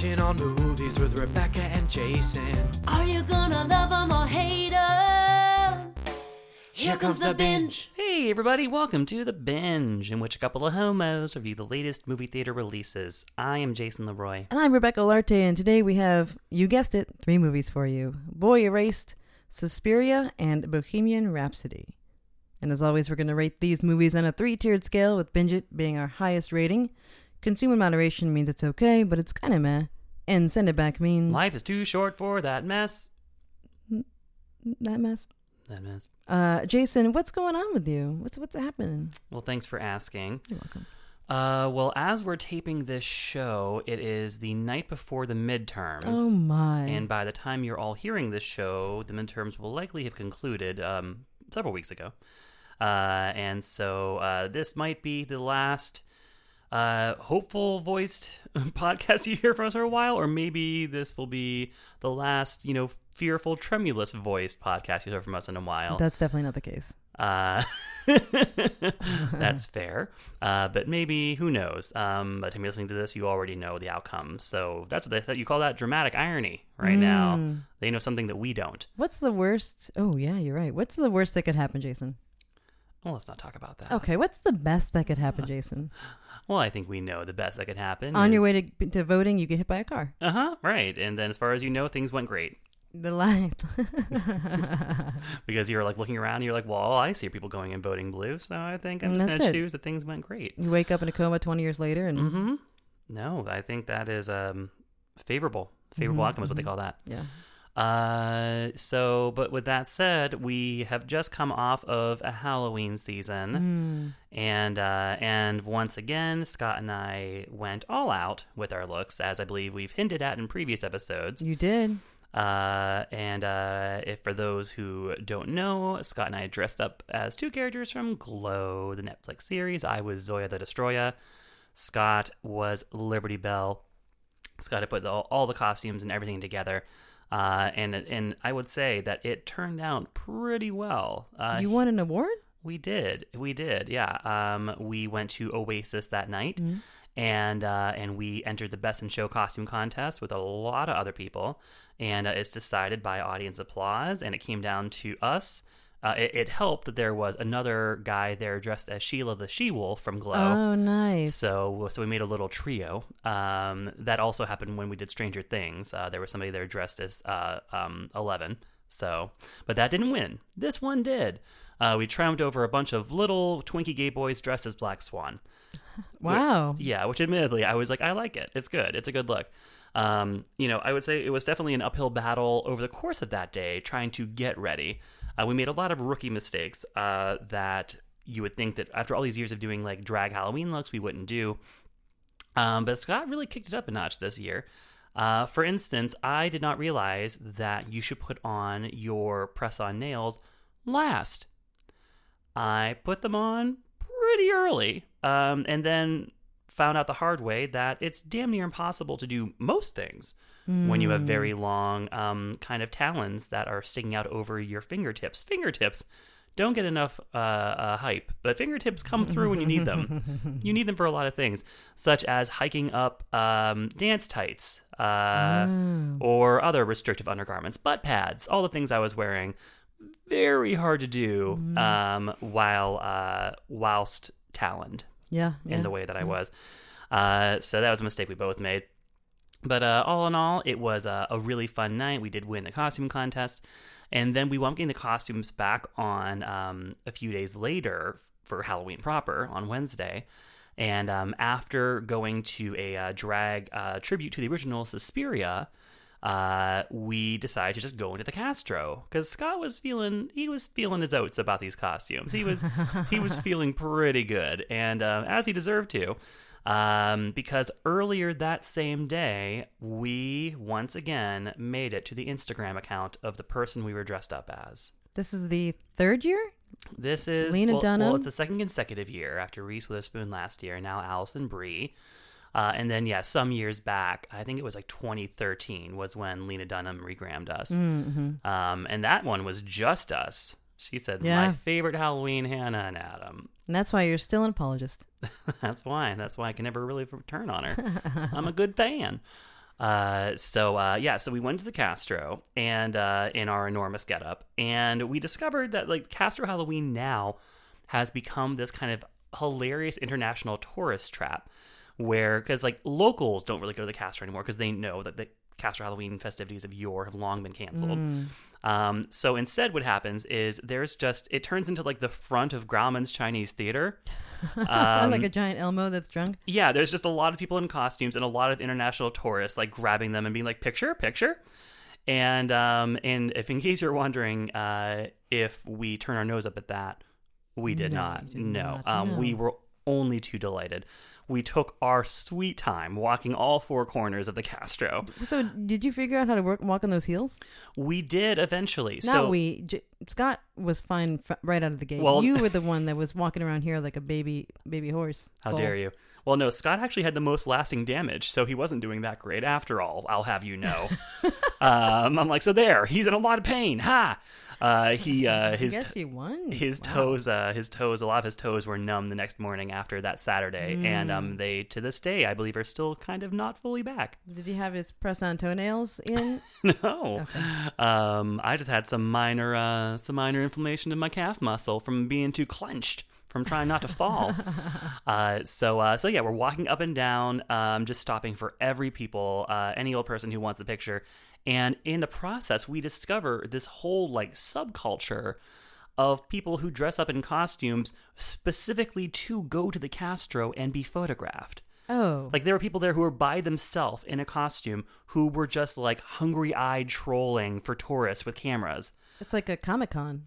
Binging on movies with Rebecca and Jason. Are you gonna love 'em or hate 'em? Here comes the binge. Hey, everybody, welcome to The Binge, in which a couple of homos review the latest movie theater releases. I am Jason Leroy. And I'm Rebecca Larte, and today we have, you guessed it, three movies for you Boy Erased, Suspiria, and Bohemian Rhapsody. And as always, we're going to rate these movies on a three tiered scale, with Binge It being our highest rating. Consume in moderation means it's okay, but it's kind of meh. And send it back means. Life is too short for that mess. That mess. That mess. Uh, Jason, what's going on with you? What's what's happening? Well, thanks for asking. You're welcome. Uh, well, as we're taping this show, it is the night before the midterms. Oh my. And by the time you're all hearing this show, the midterms will likely have concluded um, several weeks ago. Uh, and so uh, this might be the last uh, hopeful voiced podcast you hear from us for a while, or maybe this will be the last, you know, fearful, tremulous voiced podcast you hear from us in a while. That's definitely not the case. Uh, that's fair. Uh, but maybe, who knows? Um, by the time you're listening to this, you already know the outcome. So that's what they thought you call that dramatic irony right now. Mm. They know something that we don't. What's the worst? Oh, yeah, you're right. What's the worst that could happen, Jason? Well, let's not talk about that. Okay, what's the best that could happen, Jason? Well, I think we know the best that could happen. On your way to, to voting, you get hit by a car. Uh huh. Right. And then, as far as you know, things went great The line. because you're like looking around. And you're like, well, I see people going and voting blue, so I think I'm And just that's going to choose that things went great. you wake up in a coma 20 years later, and Mm-hmm. No, I think that is um favorable. Favorable Mhm, outcome is what they call that. yeah. Uh, so, but with that said, we have just come off of a Halloween season, Mm. and uh, and once again, Scott and I went all out with our looks, as I believe we've hinted at in previous episodes. You did. Uh, and uh, if for those who don't know, Scott and I dressed up as two characters from Glow, the Netflix series. I was Zoya the Destroyer. Scott was Liberty Bell. Scott had put all, all the costumes and everything together. Uh, and and I would say that it turned out pretty well. Uh, you won an award? we did. We did. Yeah. Um, we went to Oasis that night, Mm-hmm. and uh, and we entered the best in show costume contest with a lot of other people, and uh, it's decided by audience applause, and it came down to us. Uh, it, it helped that there was another guy there dressed as Sheila the She Wolf from Glow. Oh, nice. So, so we made a little trio. Um, that also happened when we did Stranger Things. Uh, there was somebody there dressed as uh, um, Eleven. So, but that didn't win. This one did. Uh, we triumphed over a bunch of little Twinkie gay boys dressed as Black Swan. wow. Yeah, which admittedly, I was like, I like it. It's good. It's a good look. Um, you know, I would say it was definitely an uphill battle over the course of that day trying to get ready. Uh, we made a lot of rookie mistakes uh, that you would think that after all these years of doing like drag Halloween looks, we wouldn't do. Um, but Scott really kicked it up a notch this year. Uh, for instance, I did not realize that you should put on your press on nails last. I put them on pretty early, um, and then found out the hard way that it's damn near impossible to do most things when you have very long um, kind of talons that are sticking out over your fingertips. Fingertips don't get enough uh, uh, hype, but fingertips come through when you need them. you need them for a lot of things, such as hiking up um, dance tights uh, or other restrictive undergarments, butt pads, all the things I was wearing. Very hard to do um, while uh, whilst taloned Yeah. yeah. in the way that I was. Uh, so that was a mistake we both made. But uh, all in all, it was a, a really fun night. We did win the costume contest. And then we wound up getting the costumes back on um, a few days later for Halloween proper on Wednesday. And um, after going to a uh, drag uh, tribute to the original Suspiria, uh, we decided to just go into the Castro because Scott was feeling he was feeling his oats about these costumes. He was he was feeling pretty good, and uh, as he deserved to. Um, because earlier that same day, we once again made it to the Instagram account of the person we were dressed up as. This is the third year? This is Lena well, Dunham? Well, it's the second consecutive year after Reese Witherspoon last year, and now Alison Brie. Uh, and then, yeah, some years back, I think it was like 2013 was when Lena Dunham regrammed us. Mm-hmm. Um, and that one was just us. She said, Yeah. "My favorite Halloween, Hannah and Adam." And that's why you're still an apologist. That's why. That's why I can never really turn on her. I'm a good fan. Uh, so uh, yeah, so we went to the Castro and uh, in our enormous getup, and we discovered that like Castro Halloween now has become this kind of hilarious international tourist trap, where because like locals don't really go to the Castro anymore because they know that the Castro Halloween festivities of yore have long been canceled. Um, so instead, what happens is there's just it turns into like the front of Grauman's Chinese Theater. Um, like a giant Elmo that's drunk. yeah, there's just a lot of people in costumes and a lot of international tourists like grabbing them and being like, "Picture, picture." And um, and if in case you're wondering, uh, if we turn our nose up at that, we did No, not. did no, not, um, we were only too delighted. We took our sweet time walking all four corners of the Castro. So, did you figure out how to work, walk on those heels? We did eventually. Not so we. J- Scott was fine f- right out of the gate. Well- you were the one that was walking around here like a baby, baby horse. How foal. dare you? Well, no, Scott actually had the most lasting damage, so he wasn't doing that great after all. I'll have you know. um, I'm like, so there, he's in a lot of pain. Ha! Uh, he uh, I his guess you won. his Wow. toes, uh, his toes, a lot of his toes were numb the next morning after that Saturday, and Mm. um, they to this day, I believe, are still kind of not fully back. Did he have his press-on toenails in? No, um, I just had some minor, uh, some minor inflammation in my calf muscle from being too clenched from trying not to fall. uh, so, uh, so yeah, we're walking up and down, um, just stopping for every people, uh, any old person who wants a picture, and in the process, we discover this whole like subculture of people who dress up in costumes specifically to go to the Castro and be photographed. Oh, Like there were people there who were by themselves in a costume who were just like hungry-eyed trolling for tourists with cameras. it's like a Comic Con.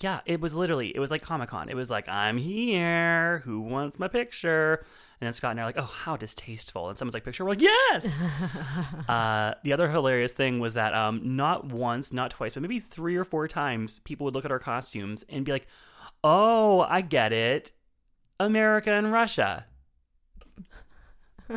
Yeah, it was literally it was like Comic Con. It was like I'm here. Who wants my picture? And then Scott and I are like, oh, how distasteful. And someone's like, picture. We're like, yes. uh, the other hilarious thing was that um, not once, not twice, but maybe three or four times, people would look at our costumes and be like, oh, I get it, America and Russia.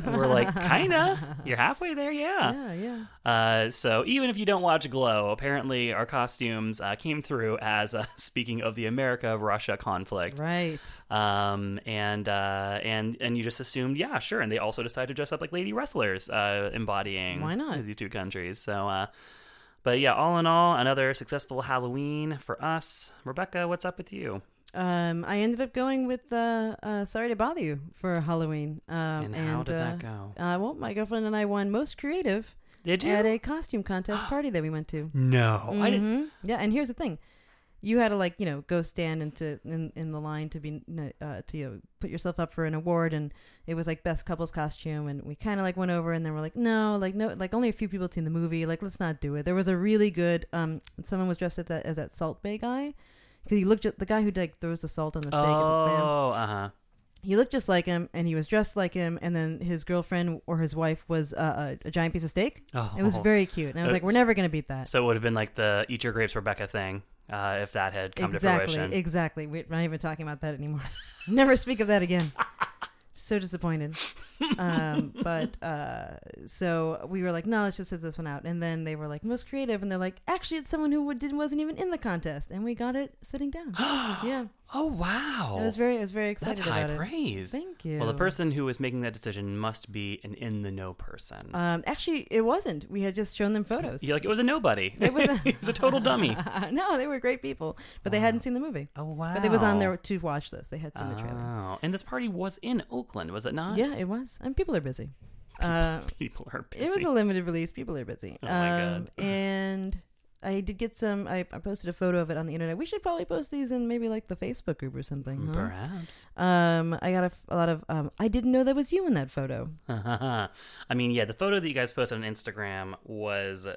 And we're like, kinda. You're halfway there, yeah. Yeah, yeah. Uh, so even if you don't watch Glow, apparently our costumes uh, came through as uh, speaking of the America-Russia conflict. Right. Um, and uh, and and you just assumed, yeah, sure. And they also decided to dress up like lady wrestlers, uh, embodying Why not? these two countries. So, uh, but yeah, all in all, another successful Halloween for us. Rebecca, what's up with you? Um, I ended up going with uh, uh, Sorry to Bother You for Halloween. Um, And how did uh, that go? Uh, well, my girlfriend and I won Most Creative Did you? at a costume contest party that we went to. no, I didn't. Mhm. Yeah, and here's the thing. You had to like you know go stand into in, in the line to be uh, to you know, put yourself up for an award, and it was like best couples costume, and we kind of like went over, and then we're like, no, like no, like only a few people have seen the movie, like let's not do it. There was a really good um, someone was dressed as that as that Salt Bae guy, because he looked at the guy who like throws the salt on the steak. as a lamb. Oh, uh huh. He looked just like him, and he was dressed like him, and then his girlfriend or his wife was uh, a, a giant piece of steak. Oh, It was very cute, and I was like, we're never gonna beat that. So it would have been like the "Eat Your Grapes, Rebecca" thing uh, if that had come to fruition. exactly, fruition. exactly. We're not even talking about that anymore. Never speak of that again. so disappointed. Um, but uh, so we were like, no, let's just sit this one out. And then they were like, most creative, and they're like, actually, it's someone who would, didn't wasn't even in the contest, and we got it sitting down. yeah, oh wow, I was very, I was very that's excited high about it. praise. Thank you. Well, the person who was making that decision must be an in the know person. Um, actually, it wasn't. We had just shown them photos. You're like it was a nobody. It was a- he was a total dummy. no, they were great people, but they hadn't seen the movie. Oh wow! But it was on their to watch list. They had seen the trailer. Oh, and this party was in Oakland, was it not? Yeah, it was. And people are busy. Uh, People are busy. it was a limited release. People are busy. Oh my um, And I did get some. I, I posted a photo of it on the internet. We should probably post these in maybe like the Facebook group or something. Huh? Perhaps. Um, I got a lot of. Um, I didn't know that was you in that photo. I mean, yeah, the photo that you guys posted on Instagram was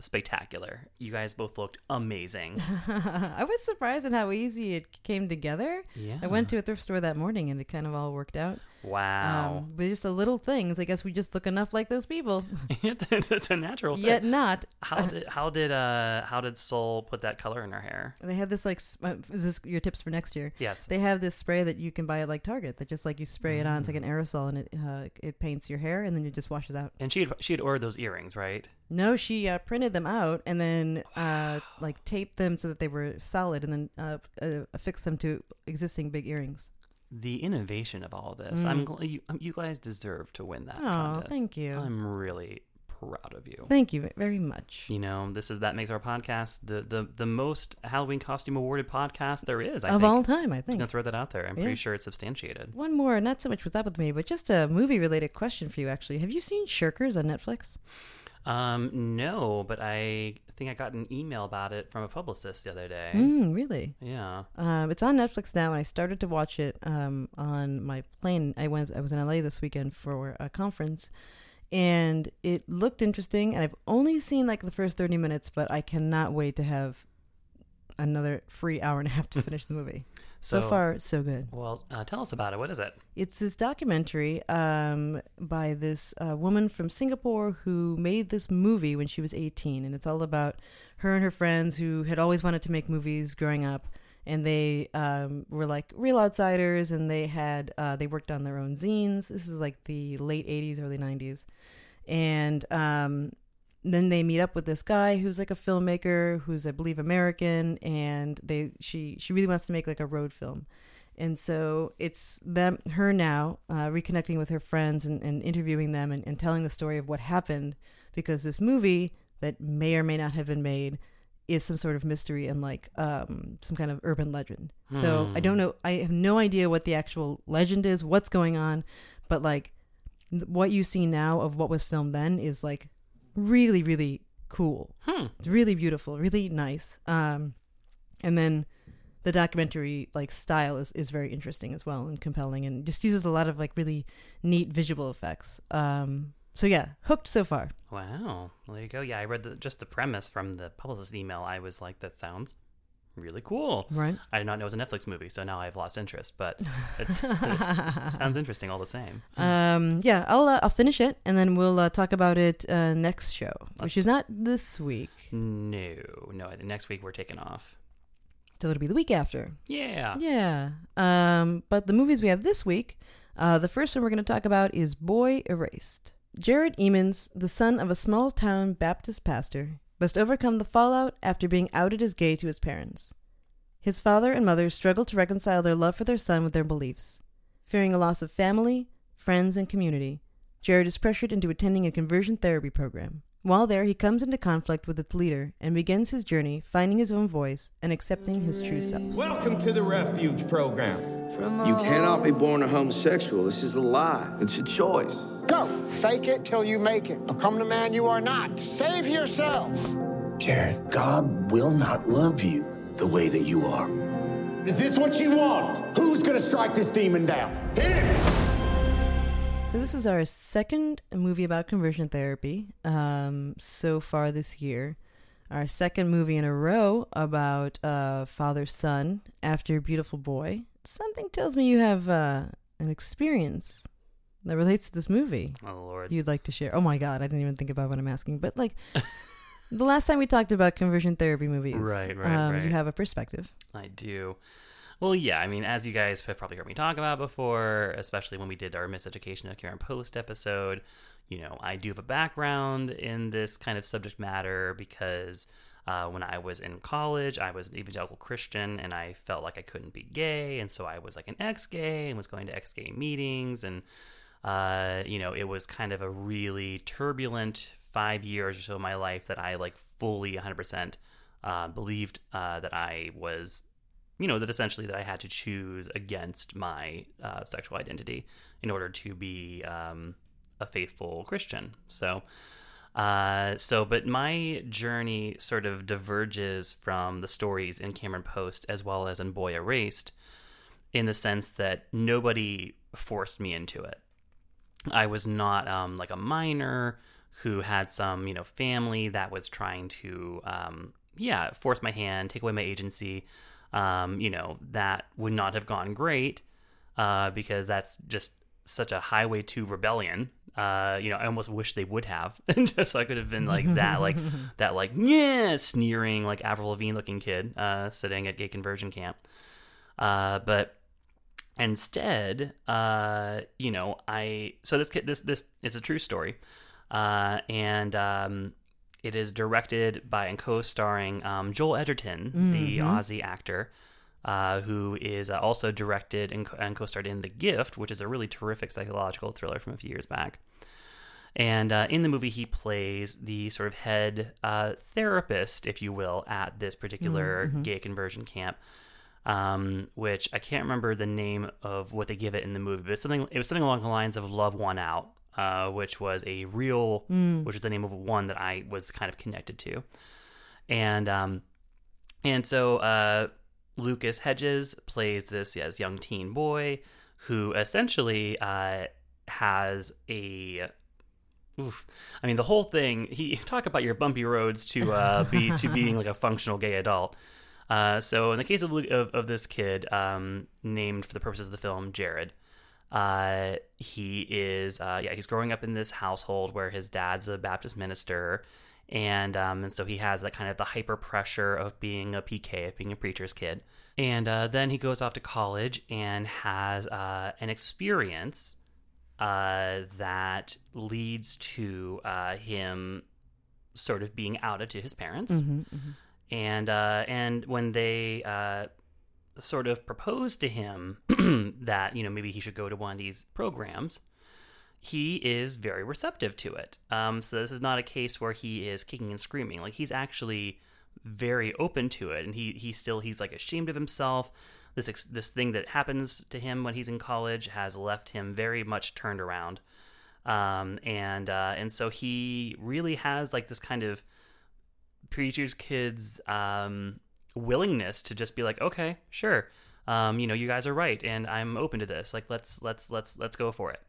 spectacular. You guys both looked amazing. I was surprised at how easy it came together. Yeah. I went to a thrift store that morning and it kind of all worked out. Wow. Um, but just the little things. I guess we just look enough like those people. That's a natural thing. Yet not. How did how did uh how did Soul put that color in her hair? They have this like. uh, Is this your tips for next year? Yes. They have this spray that you can buy at like Target that just like you spray it on. It's like an Mm. aerosol and it uh, it paints your hair and then it just washes out. And she had she had ordered those earrings, right? No, she uh, printed them out and then uh, like taped them so that they were solid and then uh, uh, affixed them to existing big earrings. The innovation of all this. I'm gl- you, um, you guys deserve to win that Oh, contest. thank you. I'm really proud of you. Thank you very much. You know, this is that makes our podcast the the, the most Halloween costume awarded podcast there is. I of think. all time, I I'm think. gonna throw that out there. I'm Yeah. pretty sure it's substantiated. One more, not so much what's up with me, but just a movie related question for you, actually. Have you seen Shirkers on Netflix? Um, no, but I think I got an email about it from a publicist the other day. Mm, really? Yeah. Um, it's on Netflix now, and I started to watch it um, on my plane. I was I was in LA this weekend for a conference, and it looked interesting. And I've only seen like the first thirty minutes, but I cannot wait to have another free hour and a half to finish the movie. So, So- far, so good. Well, uh, tell us about it. What is it? It's this documentary um, by this uh, woman from Singapore who made this movie when she was 18. And it's all about her and her friends who had always wanted to make movies growing up. And they um, were like real outsiders and they had, uh, they worked on their own zines. This is like the late 80s, early 90s. And um, then they meet up with this guy who's like a filmmaker who's I believe American and they she she really wants to make like a road film. And so it's them her now uh, reconnecting with her friends and, and interviewing them and, and telling the story of what happened because this movie that may or may not have been made is some sort of mystery and like um, some kind of urban legend. So I don't know. I have no idea what the actual legend is, what's going on, but like th- what you see now of what was filmed then is like really really cool Hmm. it's really beautiful really nice um and then the documentary like style is, is very interesting as well and compelling and just uses a lot of like really neat visual effects um so yeah hooked so far Wow. Well, there you go. Yeah, I read the, just the premise from the publicist email. I was like, that sounds really cool. right I did not know it was a Netflix movie, so now I've lost interest. But it's, it sounds interesting all the same. um yeah i'll uh, i'll finish it and then we'll uh, talk about it uh next show which is not this week No, no. Next week we're taking off. so it'll be the week after Yeah. Yeah. Um, but the movies we have this week, uh, the first one we're going to talk about is Boy Erased. Jared Eamons, the son of a small town Baptist pastor, must overcome the fallout after being outed as gay to his parents. His father and mother struggle to reconcile their love for their son with their beliefs. Fearing a loss of family, friends, and community, Jared is pressured into attending a conversion therapy program. While there, he comes into conflict with its leader and begins his journey finding his own voice and accepting his true self. Welcome to the Refuge Program. You cannot be born a homosexual. This is a lie. It's a choice. Go. Fake it till you make it. Become the man you are not. Save yourself. Jared, God will not love you the way that you are. Is this what you want? Who's gonna strike this demon down? Hit him! So this is our second movie about conversion therapy um, so far this year. Our second movie in a row about uh, father son after Beautiful Boy. Something tells me you have uh, an experience that relates to this movie Oh Lord. you'd like to share. Oh my God, I didn't even think about what I'm asking. But like the last time we talked about conversion therapy movies, Right, right, um, right. You have a perspective. I do. Well, yeah, I mean, as you guys have probably heard me talk about before, especially when we did our Miseducation of Cameron Post episode, you know, I do have a background in this kind of subject matter because uh, when I was in college, I was an evangelical Christian and I felt like I couldn't be gay. And so I was like an ex gay and was going to ex gay meetings. And, uh, you know, it was kind of a really turbulent five years or so of my life that I like fully 100% uh, believed uh, that I was you know that essentially that I had to choose against my uh, sexual identity in order to be um, a faithful Christian. So, uh, so but my journey sort of diverges from the stories in Cameron Post as well as in Boy Erased, in the sense that nobody forced me into it. I was not um, like a minor who had some you know family that was trying to um, yeah force my hand, take away my agency um, you know, that would not have gone great uh, because that's just such a highway to rebellion. Uh, you know, I almost wish they would have, just so I could have been like that, like that, like yeah, sneering, like Avril Lavigne looking kid uh, sitting at gay conversion camp. Uh, but instead, uh, you know, I so this kid, this this it's a true story, uh, and um, it is directed by and co-starring um, Joel Edgerton, the Aussie actor, uh, who is uh, also directed and, co- and co-starred in The Gift, which is a really terrific psychological thriller from a few years back. And uh, in the movie, he plays the sort of head uh, therapist, if you will, at this particular Mhm. gay conversion camp. Um, which I can't remember the name of what they give it in the movie, but something. It was something along the lines of "Love Won Out," uh, which was a real, Mm. which is the name of one that I was kind of connected to, and um, and so uh, Lucas Hedges plays this yes young teen boy who essentially uh, has a oof. I mean the whole thing. He talk about your bumpy roads to uh, be to being like a functional gay adult. Uh, so in the case of, of of this kid, um, named for the purposes of the film, Jared, uh, he is uh, yeah he's growing up in this household where his dad's a Baptist minister, and um, and so he has that kind of the hyper pressure of being a PK, of being a preacher's kid, and uh, then he goes off to college and has uh, an experience uh, that leads to uh, him sort of being outed to his parents Mhm, mhm. and uh, and when they uh, sort of propose to him that you know maybe he should go to one of these programs, he is very receptive to it. Um, so this is not a case where he is kicking and screaming. Like he's actually very open to it, and he he still he's like ashamed of himself. This this thing that happens to him when he's in college has left him very much turned around. Um, and uh, and so he really has like this kind of preacher's kids um, willingness to just be like okay sure um, you know you guys are right and i'm open to this like let's let's let's let's go for it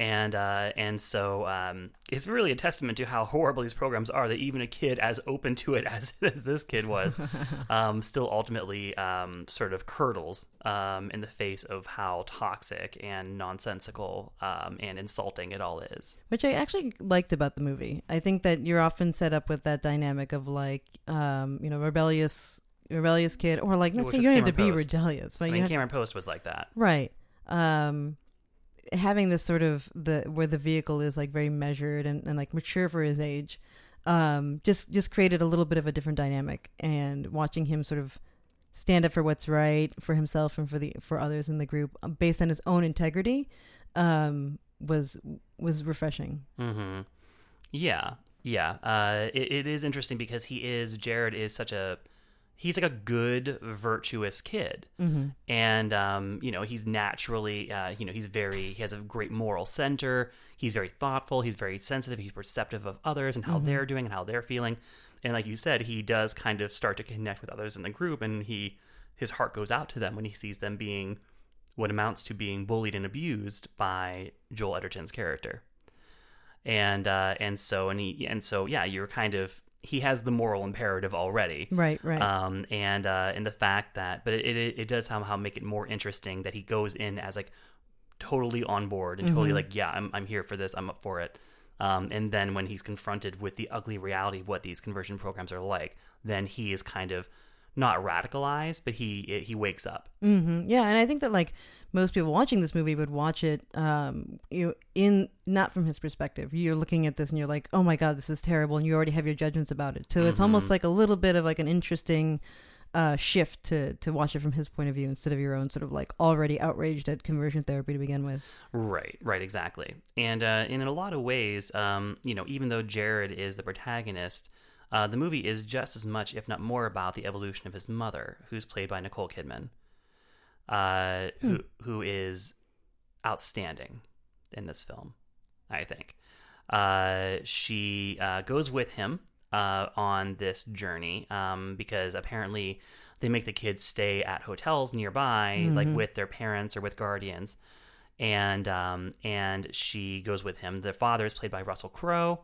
and uh, and so um, it's really a testament to how horrible these programs are that even a kid as open to it as, as this kid was um, still ultimately um, sort of curdles um, in the face of how toxic and nonsensical um, and insulting it all is Which I actually liked about the movie. I think that you're often set up with that dynamic of like, um, you know, rebellious, rebellious kid, or like, Which saying you don't have to Cameron be rebellious, but I you mean, have Cameron Post was like that. right. Um, having this sort of the where the vehicle is like very measured and, and like mature for his age, um, just just created a little bit of a different dynamic. And watching him sort of stand up for what's right for himself and for the for others in the group uh, based on his own integrity, um, was was refreshing. Mm-hmm. Yeah, yeah. Uh, it, it is interesting because he is Jared is such a he's like a good, virtuous kid, Mhm. and um, you know he's naturally uh, you know he's very he has a great moral center. He's very thoughtful. He's very sensitive. He's perceptive of others and how Mhm. they're doing and how they're feeling. And like you said, he does kind of start to connect with others in the group, and he his heart goes out to them when he sees them being what amounts to being bullied and abused by Joel Edgerton's character and uh, and so and he and so yeah, you're kind of he has the moral imperative already, Right, right. Um, and uh, and the fact that, but it it, it does somehow make it more interesting that he goes in as like totally on board and totally Mhm. like yeah, I'm I'm here for this, I'm up for it. Um, and then when he's confronted with the ugly reality of what these conversion programs are like, then he is kind of not radicalized, but he he wakes up. hmm Yeah, and I think that like most people watching this movie would watch it, um, you know, in not from his perspective. You're looking at this and you're like, oh my god, this is terrible, and you already have your judgments about it. So it's almost like a little bit of like an interesting uh, shift to to watch it from his point of view instead of your own sort of like already outraged at conversion therapy to begin with. Right, right, exactly. And uh, and in a lot of ways, um, you know, even though Jared is the protagonist, uh, the movie is just as much, if not more, about the evolution of his mother, who's played by Nicole Kidman, uh, who who is outstanding in this film. I think uh, she uh, goes with him uh, on this journey um, because apparently they make the kids stay at hotels nearby, like Mhm. with their parents or with guardians. And um, and she goes with him. The father is played by Russell Crowe.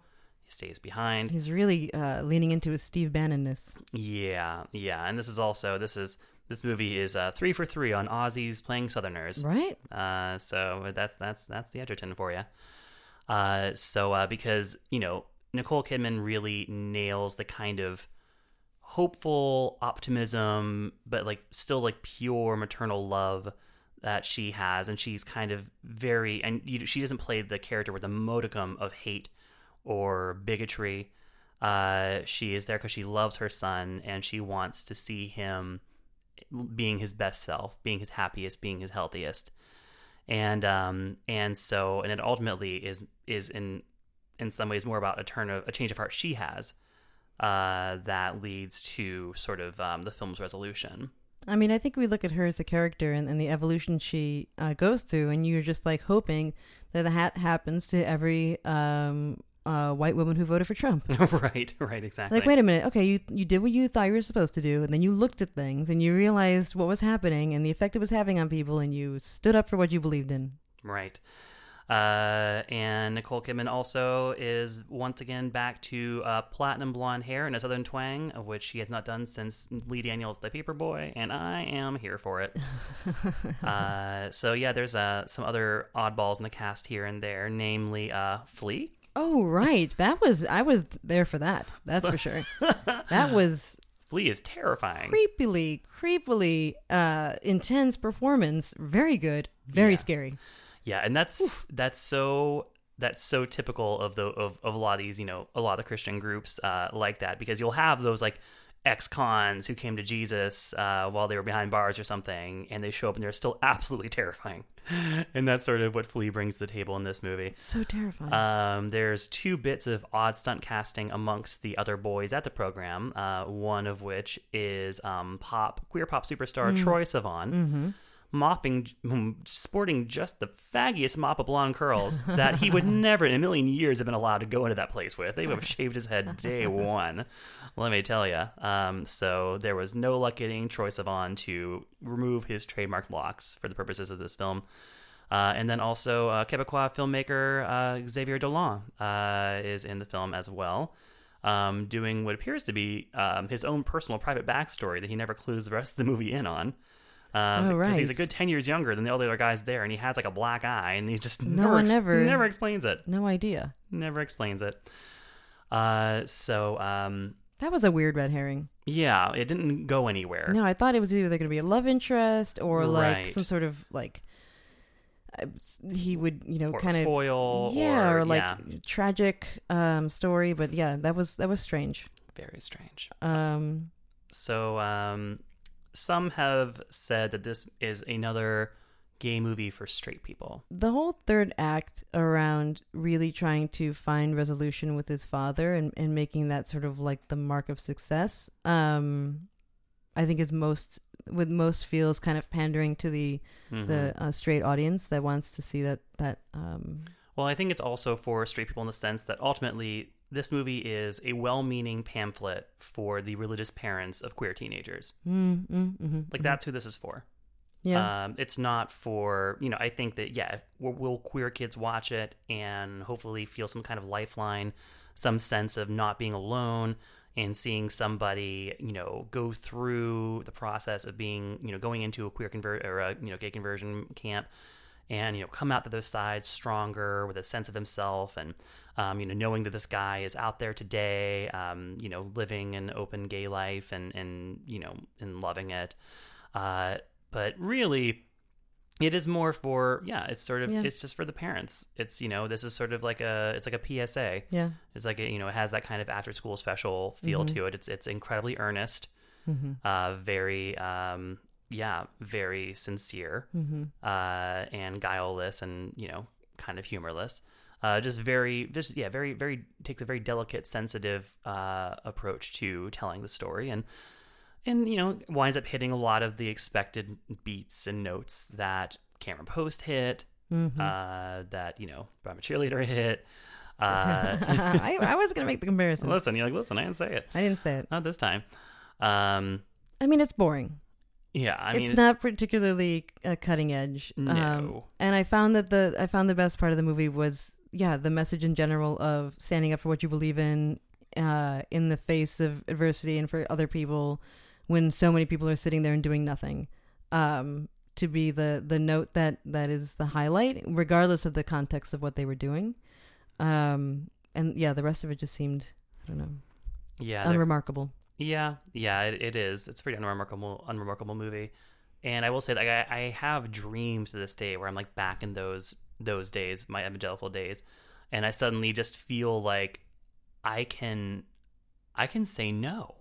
He stays behind. He's really uh, leaning into his Steve Bannonness. Yeah, yeah, and this is also this is this movie is uh, three for three on Aussies playing Southerners, Right. Uh, so that's that's that's the Edgerton for you. Uh, so uh, because you know Nicole Kidman really nails the kind of hopeful optimism, but like still like pure maternal love that she has, and she's kind of very and you, she doesn't play the character with a modicum of hate or bigotry. Uh, she is there because she loves her son and she wants to see him being his best self, being his happiest, being his healthiest, and um and so and it ultimately is is in in some ways more about a turn of a change of heart she has uh, that leads to sort of um, the film's resolution. I mean, I think we look at her as a character and, and the evolution she uh, goes through, and you're just like hoping that the hat happens to every um, uh, white woman who voted for Trump. right, right, exactly. Like, wait a minute, okay, you you did what you thought you were supposed to do, and then you looked at things and you realized what was happening and the effect it was having on people, and you stood up for what you believed in. Right. Uh, and Nicole Kidman also is once again back to uh, platinum blonde hair and a southern twang, of which she has not done since Lee Daniels' The Paperboy, and I am here for it. uh, so yeah, there's uh, some other oddballs in the cast here and there, namely uh, Flea. Oh right, that was I was there for that. That's for sure. that was Flea is terrifying. creepily, creepily uh, intense performance. Very good, very Yeah. scary. Yeah, and that's that's so that's so typical of the of, of a lot of these, you know, a lot of Christian groups uh, like that because you'll have those like ex-cons who came to Jesus uh, while they were behind bars or something, and they show up and they're still absolutely terrifying, and that's sort of what Flea brings to the table in this movie. So terrifying. Um, there's two bits of odd stunt casting amongst the other boys at the program. Uh, one of which is um, pop queer pop superstar Troy Sivan, mopping, sporting just the faggiest mop of blonde curls that he would never in a million years have been allowed to go into that place with. They would have shaved his head day one. Let me tell you. Um, so there was no luck getting Troye Sivan to remove his trademark locks for the purposes of this film. Uh, and then also uh, Quebecois filmmaker uh, Xavier Dolan uh, is in the film as well, um, doing what appears to be um, his own personal private backstory that he never clues the rest of the movie in on. Um, Oh, because he's a good 10 years younger than the other guys there, and he has like a black eye, and he just No never, one ex- ever- never explains it. no idea. Never explains it. Uh, so, um, That was a weird red herring. yeah, it didn't go anywhere. No, I thought it was either going to be a love interest or like Right. some sort of like uh, he would you know kind of foil, yeah or- or, like yeah. tragic um story but yeah that was that was strange Very strange. um So, um, some have said that this is another gay movie for straight people. the whole third act around really trying to find resolution with his father and, and making that sort of like the mark of success um i think is most with most feels kind of pandering to the Mm-hmm. the uh, straight audience that wants to see that that um Well, I think it's also for straight people in the sense that ultimately this movie is a well-meaning pamphlet for the religious parents of queer teenagers. mm, mm, mm-hmm, Like that's who this is for. yeah Um, it's not for you know. I think that yeah, will queer kids watch it and hopefully feel some kind of lifeline, some sense of not being alone, and seeing somebody you know go through the process of being you know going into a queer convert or a you know gay conversion camp, and you know come out to those sides stronger with a sense of himself and um, you know knowing that this guy is out there today, um, you know living an open gay life and and you know and loving it. Uh, but really it is more for yeah it's sort of Yeah. it's just for the parents it's you know this is sort of like a it's like a psa yeah it's like a, you know it has that kind of after school special feel Mm-hmm. to it it's it's incredibly earnest uh very um yeah very sincere Mm-hmm. uh and guileless and you know kind of humorless uh just very just yeah very very takes a very delicate sensitive uh approach to telling the story and and you know winds up hitting a lot of the expected beats and notes that Cameron Post hit, Mm-hmm. uh, that you know But I'm a Cheerleader hit. Uh, I, I was gonna make the comparison listen, you're like, listen, I didn't say it, i didn't say it not this time. Um, i mean it's boring yeah, I mean, it's not particularly uh, cutting edge. Um, No. and I found that the I found the best part of the movie was yeah the message in general of standing up for what you believe in uh, in the face of adversity and for other people when so many people are sitting there and doing nothing. Um, to be the the note that that is the highlight, regardless of the context of what they were doing. Um, and yeah, the rest of it just seemed I don't know yeah, unremarkable. Yeah, yeah, it, it is. It's a pretty unremarkable, unremarkable movie. And I will say that I, I have dreams to this day where I'm like back in those those days, my evangelical days, and I suddenly just feel like I can I can say no,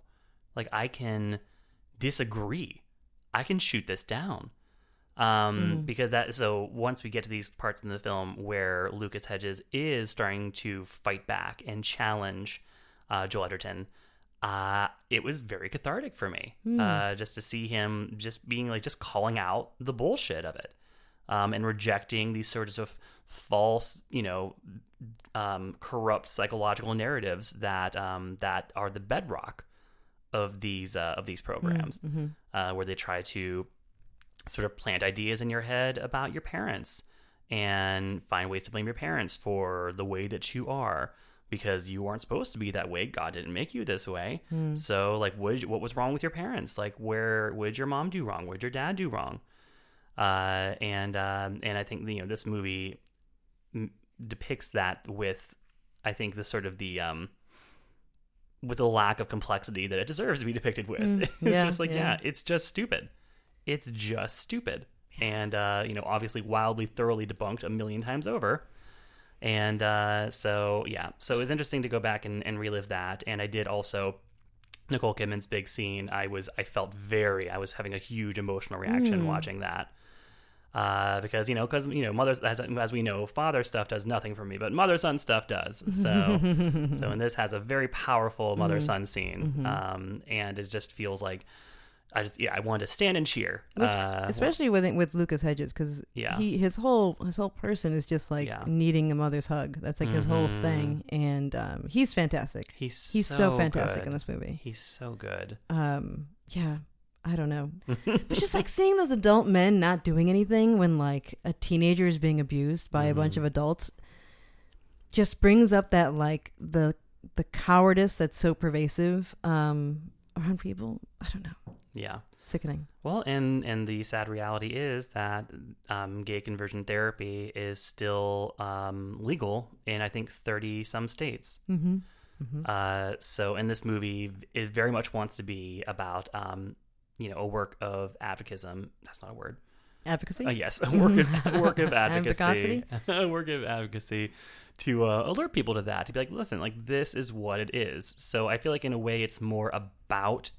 like I can disagree, I can shoot this down. Um, because that so once we get to these parts in the film where Lucas Hedges is starting to fight back and challenge uh, Joel Edgerton, uh, it was very cathartic for me. Uh, just to see him just being like just calling out the bullshit of it. Um, and rejecting these sorts of false, you know, um, corrupt psychological narratives that um, that are the bedrock of these uh, of these programs, uh, where they try to sort of plant ideas in your head about your parents and find ways to blame your parents for the way that you are because you weren't supposed to be that way. God didn't make you this way. So, like, what what was wrong with your parents? Like, where would your mom do wrong? Would your dad do wrong? Uh, and um, and I think you know this movie m- depicts that with I think the sort of the um with the lack of complexity that it deserves to be depicted with. it's yeah, just like yeah. yeah, it's just stupid. It's just stupid. And uh, you know, obviously wildly thoroughly debunked a million times over. And uh, so yeah, so it was interesting to go back and, and relive that. And I did also Nicole Kidman's big scene. I was I felt very I was having a huge emotional reaction watching that. Uh, because you know, because you know, mother's as, as we know, father stuff does nothing for me, but mother son stuff does. So, so and this has a very powerful mother son scene, um, and it just feels like I just yeah, I wanted to stand and cheer. Uh, especially with with Lucas Hedges because Yeah. he his whole his whole person is just like Yeah. needing a mother's hug. That's like his whole thing, and um, he's fantastic. he's He's so, so fantastic good. in this movie. He's so good. Um, yeah, I don't know. but just like seeing those adult men not doing anything when like a teenager is being abused by a bunch of adults just brings up that like the the cowardice that's so pervasive um around people. I don't know. Yeah. Sickening. Well, and and the sad reality is that um, gay conversion therapy is still um, legal in I think thirty some states. Mm-hmm. Uh, so, and this movie it very much wants to be about um, you know a work of advocacy. That's not a word. Advocacy. Uh, yes, a work of, work of advocacy, a work of advocacy to uh, alert people to that. To be like, listen, like this is what it is. So I feel like in a way, it's more about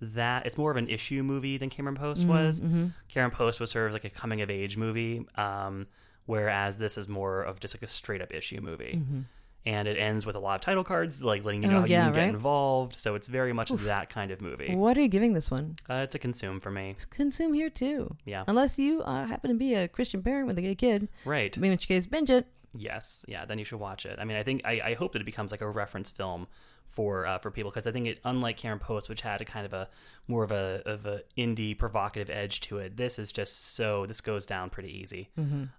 that. It's more of an issue movie than Cameron Post was. Cameron Post was sort of like a coming of age movie, um, whereas this is more of just like a straight up issue movie. And it ends with a lot of title cards, like letting you know Oh, how yeah, you can get involved. So it's very much that kind of movie. What are you giving this one? Uh, it's a consume for me. Consume here too. Yeah. Unless you uh, happen to be a Christian parent with a gay kid, Right. in which case binge it. Yes, yeah, then you should watch it. I mean, I think I, I hope that it becomes like a reference film for uh, for people because I think it, unlike Cameron Post, which had a kind of a more of a of a indie provocative edge to it, this is just so this goes down pretty easy.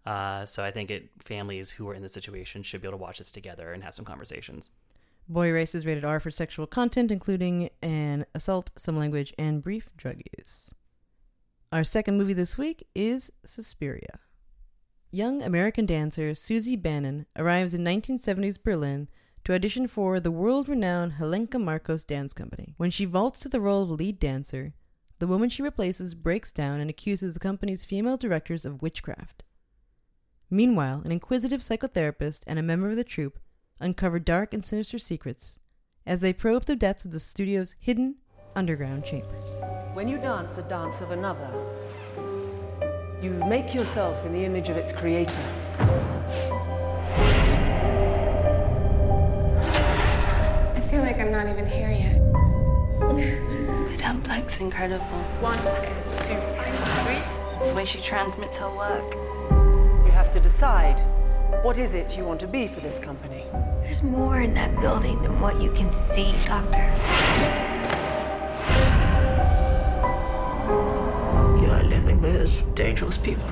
Uh, so I think it families who are in the situation should be able to watch this together and have some conversations. Boy Erased is rated R for sexual content, including an assault, some language, and brief drug use. Our second movie this week is Suspiria. Young American dancer Susie Bannion arrives in 1970s Berlin to audition for the world renowned Helena Markos Dance Company. When she vaults to the role of lead dancer, the woman she replaces breaks down and accuses the company's female directors of witchcraft. Meanwhile, an inquisitive psychotherapist and a member of the troupe uncover dark and sinister secrets as they probe the depths of the studio's hidden underground chambers. When you dance the dance of another, you make yourself in the image of its creator. Feel like I'm not even here yet. The dumpling's incredible. One, two, three. The way she transmits her work. You have to decide what is it you want to be for this company. There's more in that building than what you can see, Doctor. You are living with dangerous people.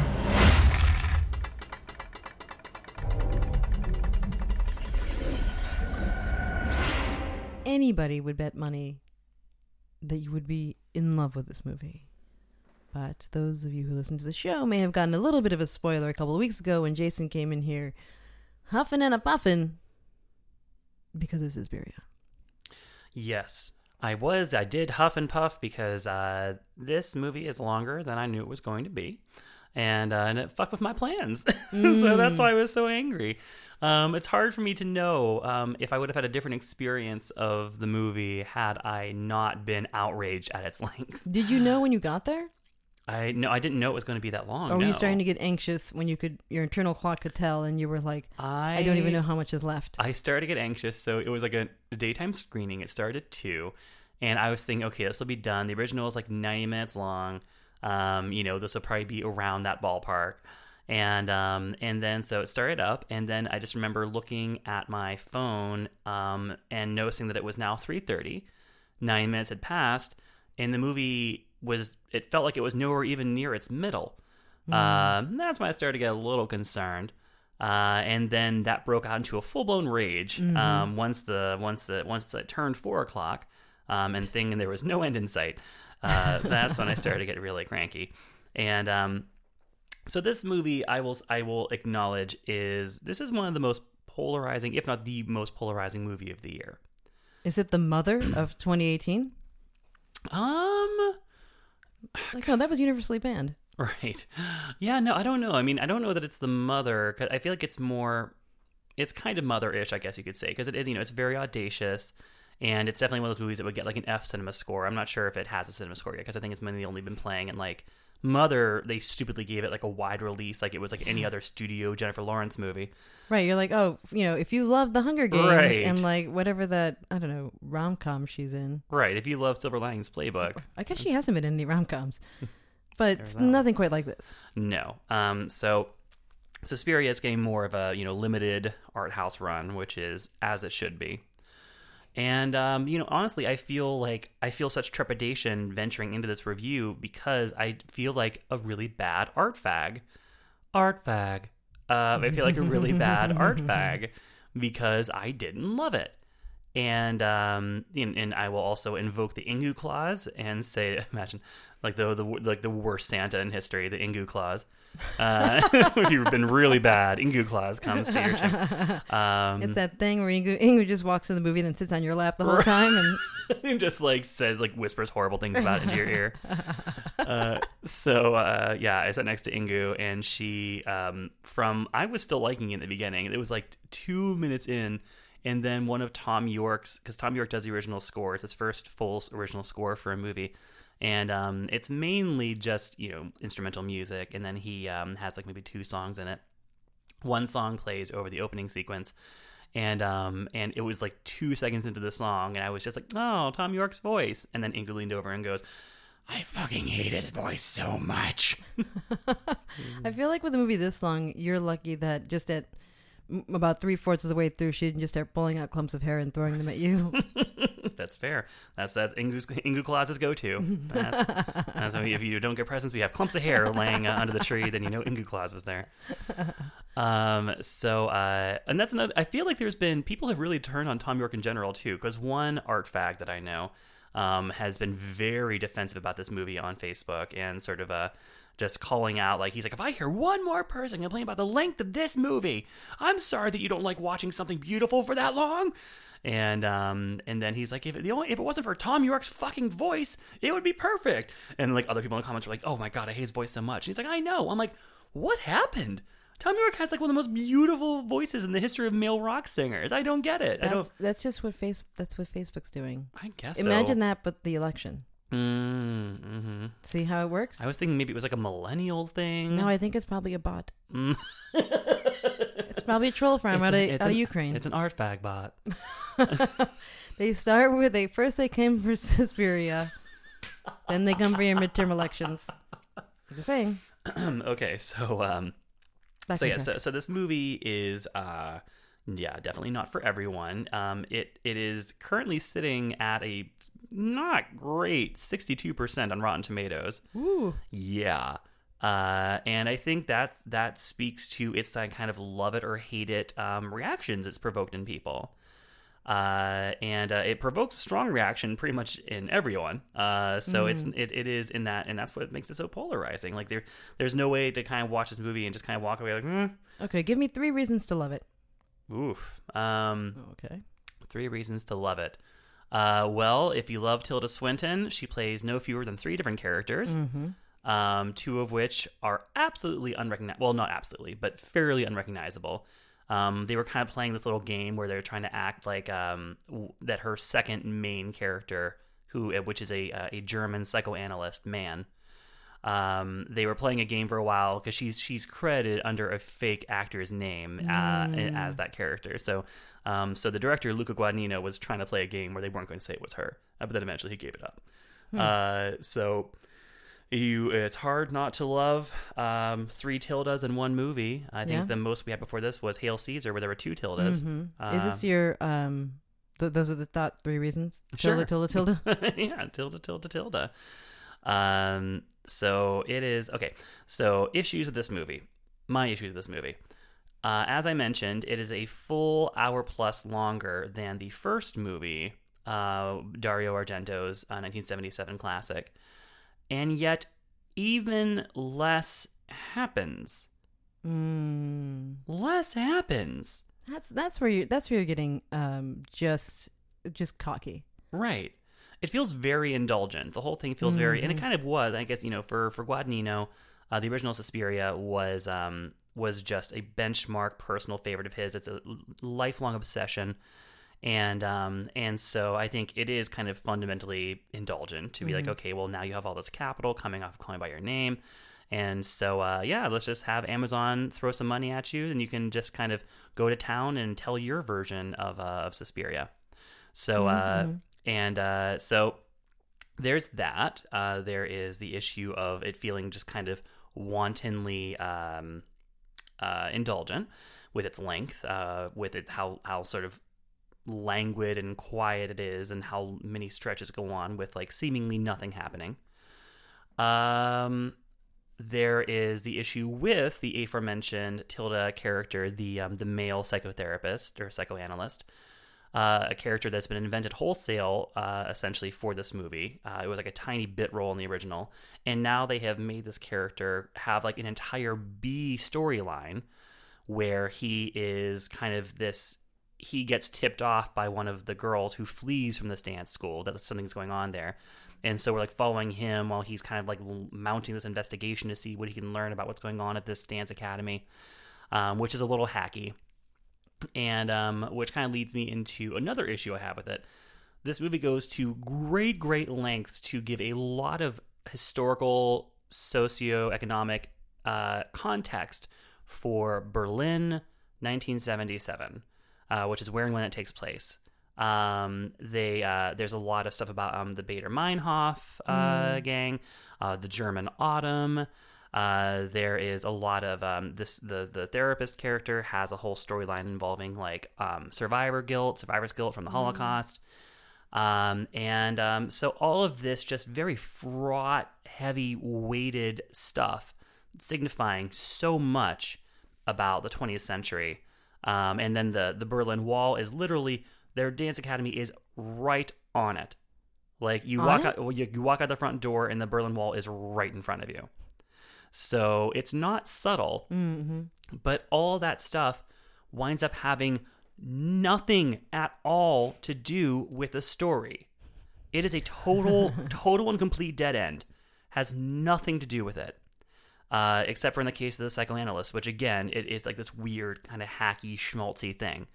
Anybody would bet money that you would be in love with this movie. But those of you who listen to the show may have gotten a little bit of a spoiler a couple of weeks ago when Jason came in here huffing and a puffing because of Suspiria. Yes, I was. I did huff and puff because uh, this movie is longer than I knew it was going to be, and uh, and it fucked with my plans. so that's why I was so angry. Um, it's hard for me to know um, if I would have had a different experience of the movie had I not been outraged at its length. Did you know when you got there? I no, I didn't know it was going to be that long. Or were no. you starting to get anxious when you could your internal clock could tell and you were like, I, don't even know how much is left. I started to get anxious, so it was like a, a daytime screening. It started at two, and I was thinking, okay, this will be done. The original was like ninety minutes long. Um, you know, this will probably be around that ballpark. And um, and then so it started up, and then I just remember looking at my phone um, and noticing that it was now three thirty. Nine minutes had passed, and the movie was. It felt like it was nowhere even near its middle. Um, that's when I started to get a little concerned. Uh, and then that broke out into a full blown rage Mhm. um, once the once the once it turned four o'clock, um, and thing and there was no end in sight. Uh, that's when I started to get really cranky. And um, so this movie, I will I will acknowledge is this is one of the most polarizing, if not the most polarizing movie of the year. Is it the mother of 2018? Um, like, no, that was universally banned. Right. Yeah, no, I don't know. I mean, I don't know that it's the mother. 'cause I feel like it's more, it's kind of mother-ish, I guess you could say, because it is, you know, it's very audacious, and it's definitely one of those movies that would get like an F cinema score. I'm not sure if it has a cinema score yet, because I think it's mainly only been playing in like Mother. They stupidly gave it like a wide release, like it was like any other studio Jennifer Lawrence movie. Right, you're like, oh, you know, if you love The Hunger Games Right. and like whatever that I don't know rom com she's in. Right. If you love Silver Linings Playbook, I guess she hasn't been in any rom coms, but There's it's that. nothing quite like this. No. Um, so Suspiria is getting more of a you know limited art house run, which is as it should be. And um, you know, honestly, I feel like I feel such trepidation venturing into this review because I feel like a really bad art fag. Art fag. Um, I feel like a really bad art fag because I didn't love it. And um, and, and I will also invoke the Ingu clause and say, imagine like the the like the worst Santa in history, the Ingu clause. Uh, if you've been really bad, Ingu clause comes to your chin. Um, it's that thing where Ingu, Ingrid just walks in the movie and then sits on your lap the whole time, and and just like says like whispers horrible things about into your ear. Uh, so uh, yeah, I sat next to Ingu, and she um, from I was still liking it in the beginning. It was like two minutes in, and then one of Thom Yorke's because Thom Yorke does the original score. It's his first full original score for a movie. And um, it's mainly just you know instrumental music, and then he um, has like maybe two songs in it. One song plays over the opening sequence, and um and it was like two seconds into the song and i was just like oh Thom Yorke's voice and then Inga leaned over and goes i fucking hate his voice so much I feel like with a movie this long, you're lucky that just at about three fourths of the way through, she didn't just start pulling out clumps of hair and throwing them at you. that's fair. That's that's Ingu's, Ingu Claus's go-to. That's, that's if you don't get presents we have clumps of hair laying uh, under the tree then you know Ingu Claus was there. Um so uh and that's another i feel like there's been people have really turned on Thom Yorke in general too because one art fag that i know um has been very defensive about this movie on facebook and sort of uh just calling out like he's like if i hear one more person complain about the length of this movie i'm sorry that you don't like watching something beautiful for that long and um and then he's like if it, the only if it wasn't for Thom Yorke's fucking voice, it would be perfect. And like other people in the comments were like, "Oh my god, I hate his voice so much." And he's like, "I know." I'm like, "What happened?" Thom Yorke has like one of the most beautiful voices in the history of male rock singers. I don't get it. I That's, don't. that's just what face. That's what Facebook's doing. I guess. Imagine so. that, but the election. Mm, hmm See how it works? I was thinking maybe it was like a millennial thing. No, I think it's probably a bot. Mm. it's probably a troll farm It's out, a- of, out of Ukraine. It's an art fag bot. They start with they first they came for Suspiria, then they come for your midterm elections. Just saying. okay, so um, Back so yeah, so, so this movie is uh, yeah, definitely not for everyone. Um, it it is currently sitting at a not great sixty two percent on Rotten Tomatoes. Ooh. Yeah. Uh, and I think that that speaks to its that kind of love it or hate it um, reactions it's provoked in people. Uh, and uh, it provokes a strong reaction pretty much in everyone. Uh, so it's Mm. it, it is in that, and that's what makes it so polarizing. Like there, there's no way to kind of watch this movie and just kind of walk away like, mm, Okay, give me three reasons to love it. oof. Um, okay. Three reasons to love it. Uh, well, if you love Tilda Swinton, she plays no fewer than three different characters. Mhm. Um, two of which are absolutely unrecognizable. Well, not absolutely, but fairly unrecognizable. Um, they were kind of playing this little game where they're trying to act like um, w- that her second main character, who uh, which is a uh, a German psychoanalyst man, um, they were playing a game for a while because she's she's credited under a fake actor's name uh, Mm. as that character. So, um, so the director Luca Guadagnino was trying to play a game where they weren't going to say it was her, uh, but then eventually he gave it up. Hmm. Uh, so you, it's hard not to love um, three tildas in one movie. I think Yeah. the most we had before this was Hail Caesar, where there were two tildes. Mhm. Uh, Is this your um? Th- those are the top three reasons. Sure. Tilda, tilde. yeah, tilda, tilda, tilda. Um, so it is okay. So issues with this movie. My issues with this movie. Uh, as I mentioned, it is a full hour plus longer than the first movie, uh, Dario Argento's uh, 1977 classic, and yet even less happens. Mm. Less happens. That's that's where you that's where you're getting um just just cocky. Right. It feels very indulgent. The whole thing feels very, and it Mhm. kind of was. I guess you know, for for Guadagnino, uh, the original Suspiria was um was just a benchmark personal favorite of his. It's a lifelong obsession, and um and so I think it is kind of fundamentally indulgent to be like, Mhm. okay, well now you have all this capital coming off of Call Me by Your Name. And so, uh, yeah, let's just have Amazon throw some money at you, and you can just kind of go to town and tell your version of uh, of Suspiria. So, uh, Mhm. And uh, so there's that. Uh, there is the issue of it feeling just kind of wantonly um, uh, indulgent with its length, uh, with it how how sort of languid and quiet it is, and how many stretches go on with like seemingly nothing happening. Um, there is the issue with the aforementioned Tilda character, the um, the male psychotherapist or psychoanalyst, uh, a character that's been invented wholesale, uh, essentially for this movie. Uh, it was like a tiny bit role in the original, and now they have made this character have like an entire B storyline where he is kind of this. He gets tipped off by one of the girls who flees from this dance school that something's going on there, and so we're like following him while he's kind of like mounting this investigation to see what he can learn about what's going on at this dance academy, um, which is a little hacky and um, which kind of leads me into another issue I have with it. This movie goes to great, great lengths to give a lot of historical, socioeconomic uh, context for Berlin, 1977, uh, which is where and when it takes place. Um, they uh, there's a lot of stuff about um, the Baader-Meinhof uh, Mm. gang, uh, the German Autumn. Uh, there is a lot of um, this. The the therapist character has a whole storyline involving like um, survivor guilt, survivor's guilt from the Holocaust, um, and um, so all of this just very fraught, heavy, weighted stuff, signifying so much about the 20th century. Um, and then the the Berlin Wall is literally their dance academy is right on it. Like you On walk it? out, well, you, you walk out the front door, and the Berlin Wall is right in front of you. So it's not subtle, Mm-hmm. but all that stuff winds up having nothing at all to do with the story. It is a total, total and complete dead end. Has nothing to do with it, uh, except for in the case of the psychoanalyst, which again, it is like this weird kind of hacky, schmaltzy thing.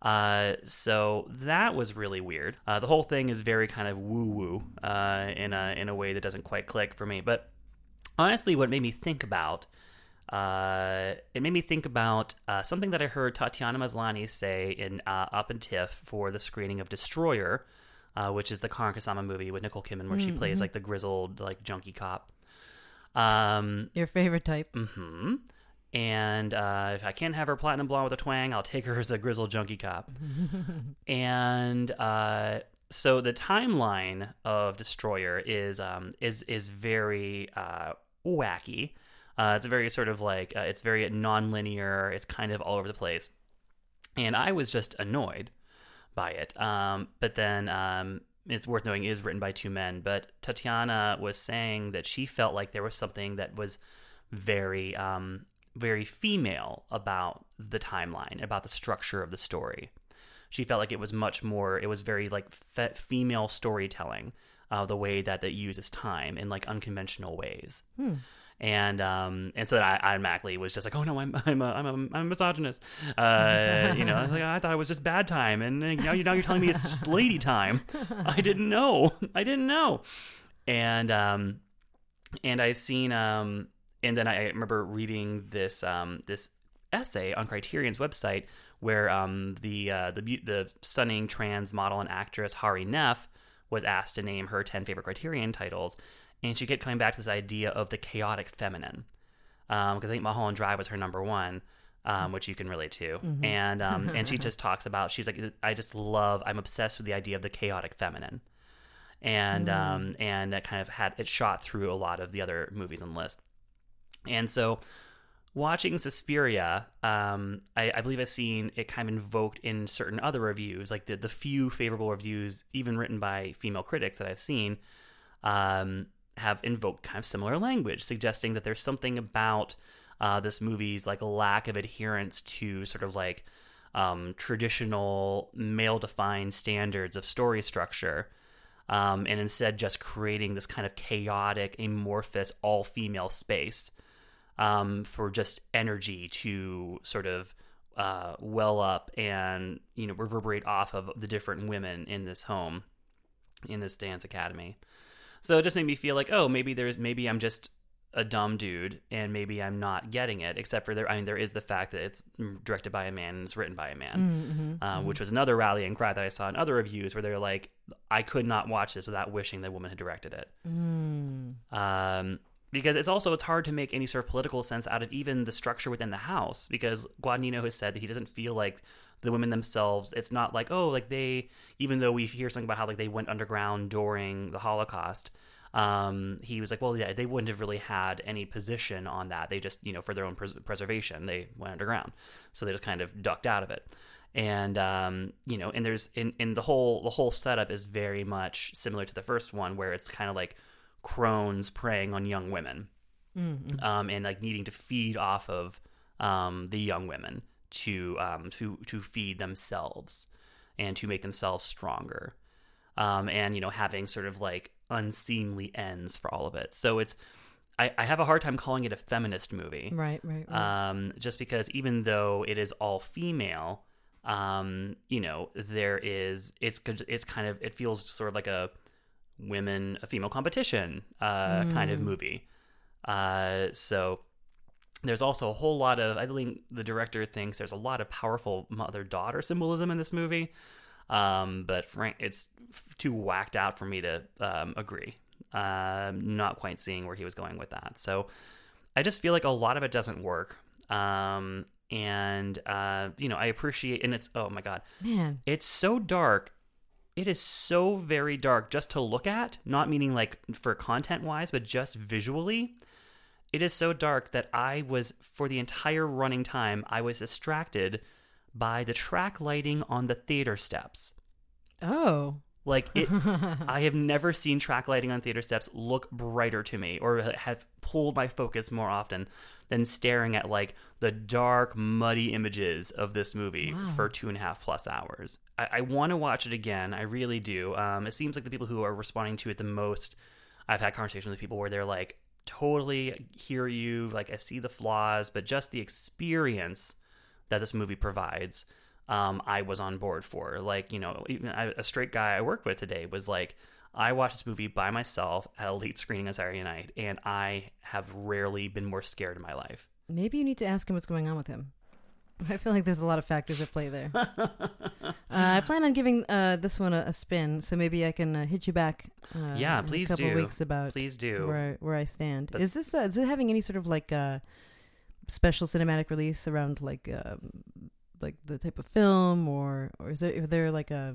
Uh, so that was really weird. Uh, the whole thing is very kind of woo woo uh, in a in a way that doesn't quite click for me. But honestly, what made me think about uh, it made me think about uh, something that I heard Tatiana Maslany say in uh, Up and Tiff for the screening of Destroyer, uh, which is the Karyn Kusama movie with Nicole Kidman, where she Mm, plays like the grizzled like junkie cop. Um, Your favorite type. Mm-hmm. And uh, if I can't have her platinum blonde with a twang, I'll take her as a grizzled junkie cop. and uh, so the timeline of Destroyer is um, is is very uh, wacky. Uh, it's very sort of like uh, it's very non-linear. It's kind of all over the place, and I was just annoyed by it. Um, but then um, it's worth knowing it is written by two men. But Tatiana was saying that she felt like there was something that was very um, very female about the timeline, about the structure of the story. She felt like it was much more. It was very like fe- female storytelling, uh, the way that it uses time in like unconventional ways. Hmm. And um and so I I automatically was just like oh no I'm I'm a, I'm a, I'm a misogynist uh you know I like I thought it was just bad time and now you now you're telling me it's just lady time I didn't know I didn't know and um and I've seen um and then I remember reading this um this essay on Criterion's website where um the uh, the the stunning trans model and actress Hari Nef was asked to name her 10 favorite Criterion titles and she kept coming back to this idea of the chaotic feminine. Um because I think Mulholland Drive was her number one um, which you can relate to, Mhm. and um, and she just talks about she's like I just love I'm obsessed with the idea of the chaotic feminine, and Mm. um, and that kind of had it shot through a lot of the other movies on the list, and so watching Suspiria, um, I, I believe I've seen it kind of invoked in certain other reviews, like the the few favorable reviews, even written by female critics that I've seen, um, have invoked kind of similar language, suggesting that there's something about uh, this movie's like lack of adherence to sort of like um, traditional male-defined standards of story structure. Um, and instead, just creating this kind of chaotic, amorphous, all-female space um, for just energy to sort of uh, well up and you know reverberate off of the different women in this home, in this dance academy. So it just made me feel like, oh, maybe there's maybe I'm just a dumb dude and maybe I'm not getting it. Except for there, I mean, there is the fact that it's directed by a man and it's written by a man, Mm, mhm, um, mhm. which was another rallying cry that I saw in other reviews where they're like, I could not watch this without wishing the woman had directed it Mm. um, because it's also it's hard to make any sort of political sense out of even the structure within the house because Guadagnino has said that he doesn't feel like the women themselves it's not like oh like they even though we hear something about how like they went underground during the Holocaust um, he was like well yeah they wouldn't have really had any position on that. They just you know for their own pres- preservation they went underground. So they just kind of ducked out of it. And um, you know and there's in, in the whole the whole setup is very much similar to the first one where it's kind of like crones preying on young women Mhm. um, and like needing to feed off of um, the young women to um, to to feed themselves and to make themselves stronger um, and you know having sort of like unseemly ends for all of it so it's I, I have a hard time calling it a feminist movie Right, right, right. um, just because even though it is all female, um, you know, there is it's it's kind of it feels sort of like a women a female competition uh, kind of Mm. movie. Uh, so there's also a whole lot of I think the director thinks there's a lot of powerful mother daughter symbolism in this movie. Um, but frank, it's too whacked out for me to um, agree. Um, not quite seeing where he was going with that. So I just feel like a lot of it doesn't work. Um, and uh, you know, I appreciate, and it's oh my god, Man. it's so dark. It is so very dark just to look at, not meaning like for content wise, but just visually. It is so dark that I was, for the entire running time, I was distracted by the track lighting on the theater steps. Oh. Like it, I have never seen track lighting on theater steps look brighter to me, or have pulled my focus more often than staring at like the dark, muddy images of this movie Wow. for two and a half plus hours. I, I want to watch it again. I really do. Um, it seems like the people who are responding to it the most, I've had conversations with people where they're like, totally hear you, like I see the flaws, but just the experience that this movie provides um, I was on board for. Like, you know, even I, a straight guy I work with today was like, I watched this movie by myself at a late screening on Saturday night, and I have rarely been more scared in my life. Maybe you need to ask him what's going on with him. I feel like there's a lot of factors at play there. uh, I plan on giving uh, this one a, a spin, so maybe I can uh, hit you back. Uh, Yeah, please a couple do. weeks about Please do. where I, where I stand. But- is this uh, is it having any sort of like uh, special cinematic release around like um, like the type of film, or or is there there like a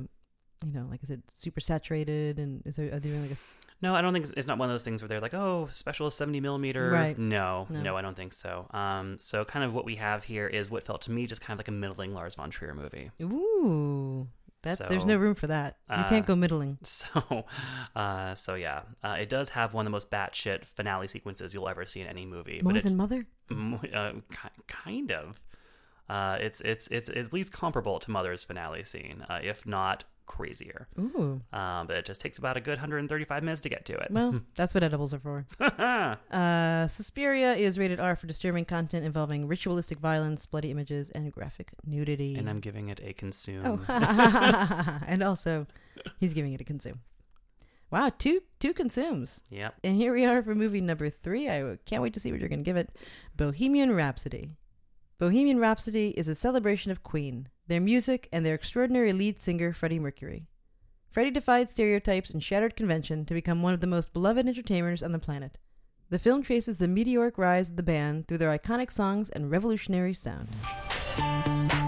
you know like is it super saturated and is there are they doing like a No, I don't think it's, it's not one of those things where they're like, oh, special 70 millimeter. Right. No, No. no, I don't think so. Um, so kind of what we have here is what felt to me just kind of like a middling Lars von Trier movie. ooh that there's no room for that. You uh, can't go middling. So, uh, so yeah, uh, it does have one of the most batshit finale sequences you'll ever see in any movie. More but it, than Mother? M- uh, ki- kind of. Uh, it's it's it's at least comparable to Mother's finale scene, uh, if not crazier. Ooh. Um, but it just takes about a good 135 minutes to get to it. Well, that's what edibles are for. uh, Suspiria is rated R for disturbing content involving ritualistic violence, bloody images, and graphic nudity. and I'm giving it a consume. Oh, and also, he's giving it a consume. Wow, two two consumes. Yep. And here we are for movie number three. I can't wait to see what you're going to give it. Bohemian Rhapsody. Bohemian Rhapsody is a celebration of Queen, their music, and their extraordinary lead singer, Freddie Mercury. Freddie defied stereotypes and shattered convention to become one of the most beloved entertainers on the planet. The film traces the meteoric rise of the band through their iconic songs and revolutionary sound.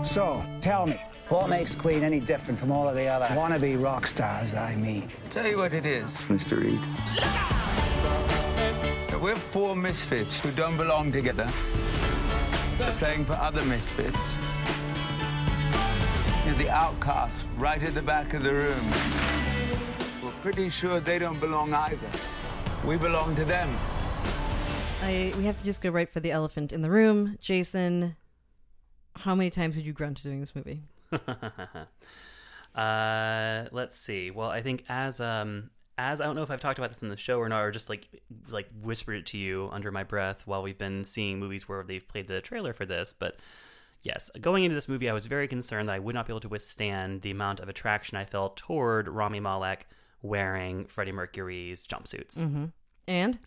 So, tell me, what makes Queen any different from all of the other wannabe rock stars I meet? Tell you what it is, Mr. Reed. that we're four misfits who don't belong together. They're playing for other misfits. You're the outcasts right at the back of the room. We're pretty sure they don't belong either. We belong to them. I we have to just go right for the elephant in the room. Jason, how many times did you grunt during this movie? uh, let's see. Well, I think as um as I don't know if I've talked about this in the show or not, or just like like whispered it to you under my breath while we've been seeing movies where they've played the trailer for this, but. Yes, going into this movie, I was very concerned that I would not be able to withstand the amount of attraction I felt toward Rami Malek wearing Freddie Mercury's jumpsuits. Mm-hmm. And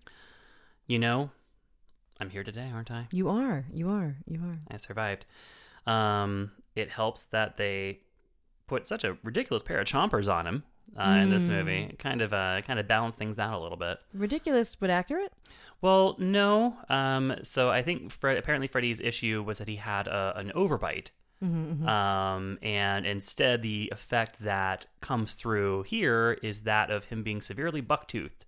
You know, I'm here today, aren't I? you are, you are, you are. I survived. Um, it helps that they put such a ridiculous pair of chompers on him uh, in this Mm. movie. Kind of uh, kind of balance things out a little bit. Ridiculous but accurate. Well, no. Um, so I think Fred, apparently Freddie's issue was that he had a, an overbite. Mhm, mhm. Um, and instead, the effect that comes through here is that of him being severely bucktoothed,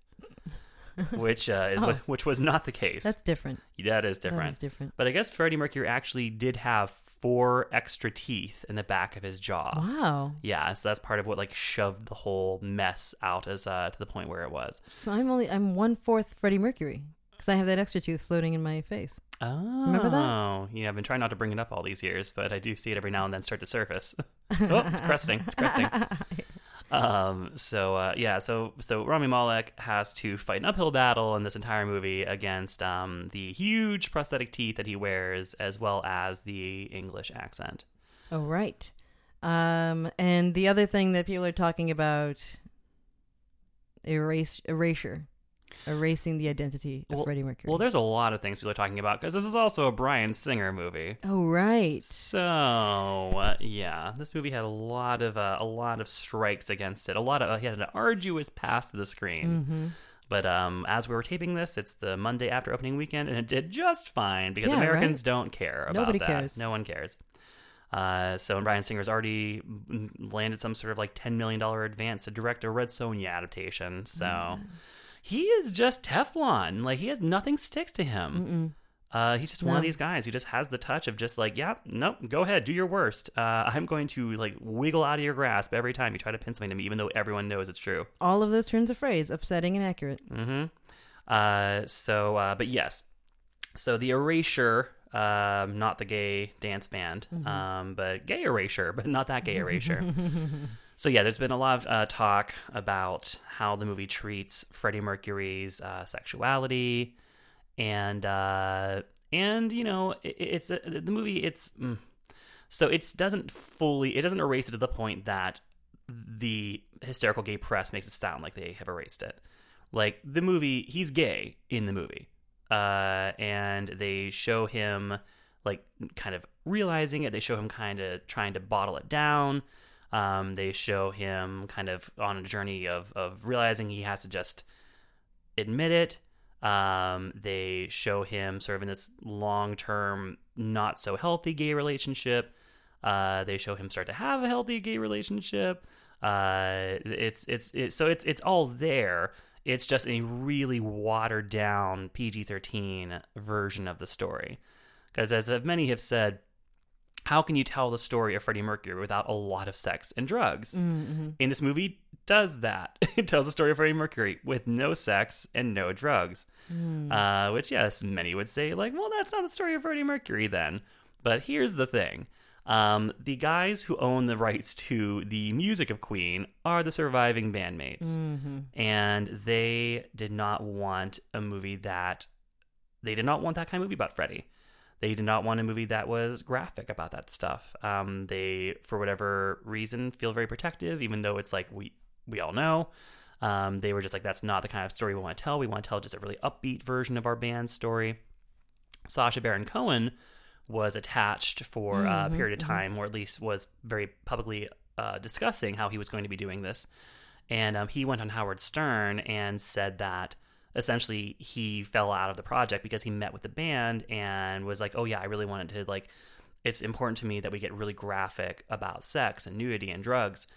which uh, is, Oh. which was not the case. That's different. That is different. is different. But I guess Freddie Mercury actually did have four extra teeth in the back of his jaw. Wow. Yeah, so that's part of what like shoved the whole mess out as uh, to the point where it was. So I'm only I'm one fourth Freddie Mercury because I have that extra tooth floating in my face. Oh, Remember that? Oh, yeah. I've been trying not to bring it up all these years, but I do see it every now and then start to surface. oh, it's cresting. It's cresting. Um. So uh, yeah. So so Rami Malek has to fight an uphill battle in this entire movie against um the huge prosthetic teeth that he wears, as well as the English accent. Oh right. Um, and the other thing that people are talking about erase erasure, erasing the identity of Freddie Mercury. Well, there's a lot of things people are talking about because this is also a Bryan Singer movie. oh right. So uh, yeah, this movie had a lot of uh, a lot of strikes against it. A lot of uh, he had an arduous path to the screen. Mhm. But um, as we were taping this, it's the Monday after opening weekend, and it did just fine because Yeah, Americans right? don't care about Nobody that. cares. No one cares. Uh, so Bryan Singer's already landed some sort of like ten million dollar advance to direct a Red Sonja adaptation. So Mm. He is just Teflon. Like he has nothing sticks to him. Uh, he's just one of these guys who just has the touch of just like, yeah, nope, go ahead, do your worst. Uh, I'm going to like wiggle out of your grasp every time you try to pin something to me, even though everyone knows it's true. All of those turns of phrase, upsetting and accurate. Mm-hmm. Uh, so, uh, but yes, so the Erasure, um, not the gay dance band, Mhm. um, but gay Erasure, but not that gay Erasure. so yeah, there's been a lot of uh, talk about how the movie treats Freddie Mercury's uh, sexuality, and uh, and you know, it, it's uh, the movie. It's mm, so it doesn't fully, it doesn't erase it to the point that the hysterical gay press makes it sound like they have erased it. Like the movie, he's gay in the movie, uh, and they show him like kind of realizing it. They show him kind of trying to bottle it down. Um, they show him kind of on a journey of of realizing he has to just admit it. Um, they show him sort of in this long term, not so healthy gay relationship. Uh, they show him start to have a healthy gay relationship. Uh, it's it's so it's it's all there. It's just a really watered down PG thirteen version of the story. Because as many have said, how can you tell the story of Freddie Mercury without a lot of sex and drugs? Mm-hmm. In this movie, does that. it tells the story of Freddie Mercury with no sex and no drugs. Mm. Uh, which, yes, many would say, like, well, that's not the story of Freddie Mercury then. But here's the thing. Um, the guys who own the rights to the music of Queen are the surviving bandmates. Mhm. And they did not want a movie that. They did not want that kind of movie about Freddie. They did not want a movie that was graphic about that stuff. Um, they, for whatever reason, feel very protective, even though it's like we we all know. Um, they were just like, that's not the kind of story we want to tell. We want to tell just a really upbeat version of our band's story. Sacha Baron Cohen was attached for Mhm, a period of mhm. time, or at least was very publicly uh, discussing how he was going to be doing this. And um, he went on Howard Stern and said that essentially he fell out of the project because he met with the band and was like, "Oh yeah, I really wanted to like. It's important to me that we get really graphic about sex and nudity and drugs."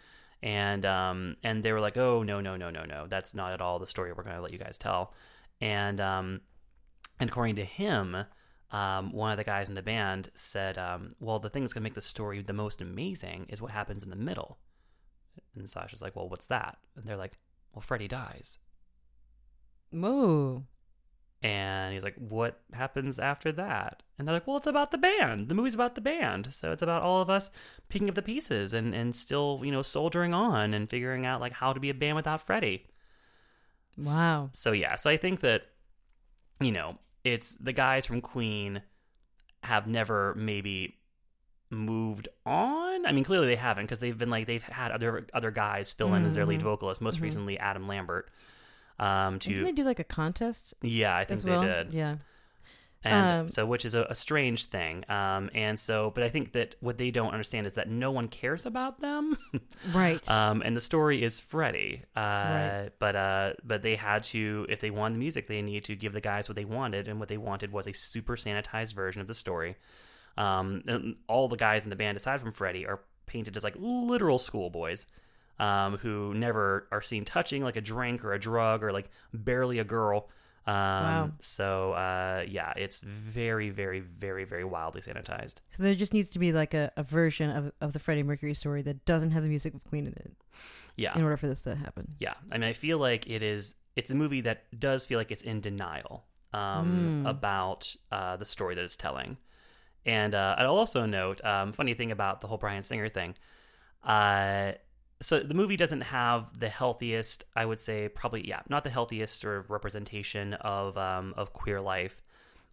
And um, and they were like, "Oh no, no, no, no, no, that's not at all the story we're going to let you guys tell." And um, and according to him, um, one of the guys in the band said, um, "Well, the thing that's going to make the story the most amazing is what happens in the middle." And Sacha's like, "Well, what's that?" And they're like, "Well, Freddie dies." Whoa. And he's like, "What happens after that?" And they're like, "Well, it's about the band. The movie's about the band, so it's about all of us picking up the pieces and and still, you know, soldiering on and figuring out like how to be a band without Freddie." Wow. So yeah, so I think that you know, it's the guys from Queen have never maybe moved on. I mean, clearly they haven't because they've been like they've had other other guys fill in as their lead Mhm. vocalist. Most Mhm. recently, Adam Lambert. Um, to Didn't they do like a contest? yeah, I think as they well? did. Yeah. And Um, so, which is a, a strange thing. Um, and so, but I think that what they don't understand is that no one cares about them. Right. Um, and the story is Freddie. Uh, Right. But uh, but they had to, if they wanted the music, they needed to give the guys what they wanted, and what they wanted was a super sanitized version of the story. Um, and all the guys in the band, aside from Freddie, are painted as like literal schoolboys. Um, who never are seen touching like a drink or a drug or like barely a girl. Um, Wow. So uh, yeah, it's very, very, very, very wildly sanitized. So there just needs to be like a, a version of, of the Freddie Mercury story that doesn't have the music of Queen in it. Yeah. In order for this to happen. Yeah, I mean, I feel like it is. It's a movie that does feel like it's in denial um, Mm. about uh, the story that it's telling. And uh, I'll also note, um, funny thing about the whole Bryan Singer thing. Uh, so the movie doesn't have the healthiest, I would say, probably yeah, not the healthiest sort of representation of um, of queer life.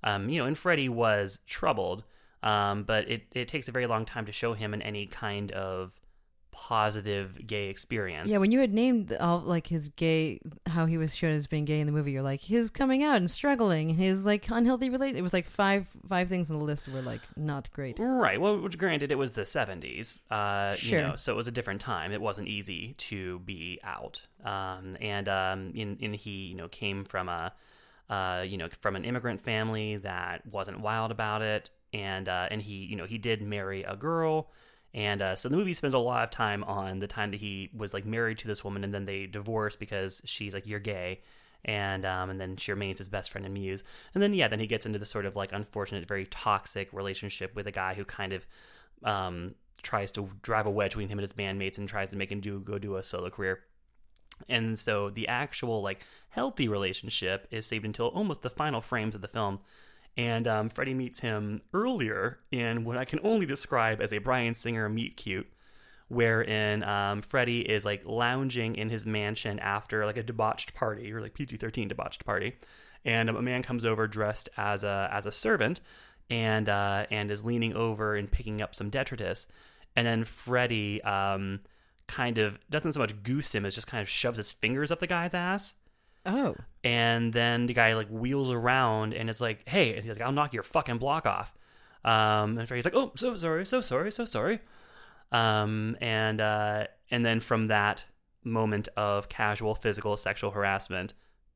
Um, you know, and Freddie was troubled, um, but it it takes a very long time to show him in any kind of positive gay experience. Yeah, when you had named all like his gay, how he was shown as being gay in the movie, you're like his coming out and struggling, his like unhealthy relate. It was like five five things on the list were like not great. Right. Well, which granted, it was the 70s. Uh, Sure. You know, so it was a different time. It wasn't easy to be out. Um, and um, in, in he, you know, came from a, uh, you know, from an immigrant family that wasn't wild about it. And uh, and he, you know, he did marry a girl. And uh, so the movie spends a lot of time on the time that he was like married to this woman, and then they divorced because she's like, "You're gay," and um, and then she remains his best friend and muse. And then yeah, then he gets into this sort of like unfortunate, very toxic relationship with a guy who kind of um, tries to drive a wedge between him and his bandmates and tries to make him do go do a solo career. And so the actual like healthy relationship is saved until almost the final frames of the film. And um, Freddie meets him earlier in what I can only describe as a Bryan Singer meet cute, wherein um, Freddie is like lounging in his mansion after like a debauched party or like PG thirteen debauched party, and a man comes over dressed as a as a servant, and uh, and is leaning over and picking up some detritus, and then Freddie um, kind of doesn't so much goose him as just kind of shoves his fingers up the guy's ass. Oh. And then the guy like wheels around and it's like, hey, and he's like, I'll knock your fucking block off. Um, and Freddie's like, oh, so sorry, so sorry, so sorry. Um, and uh, and then from that moment of casual physical sexual harassment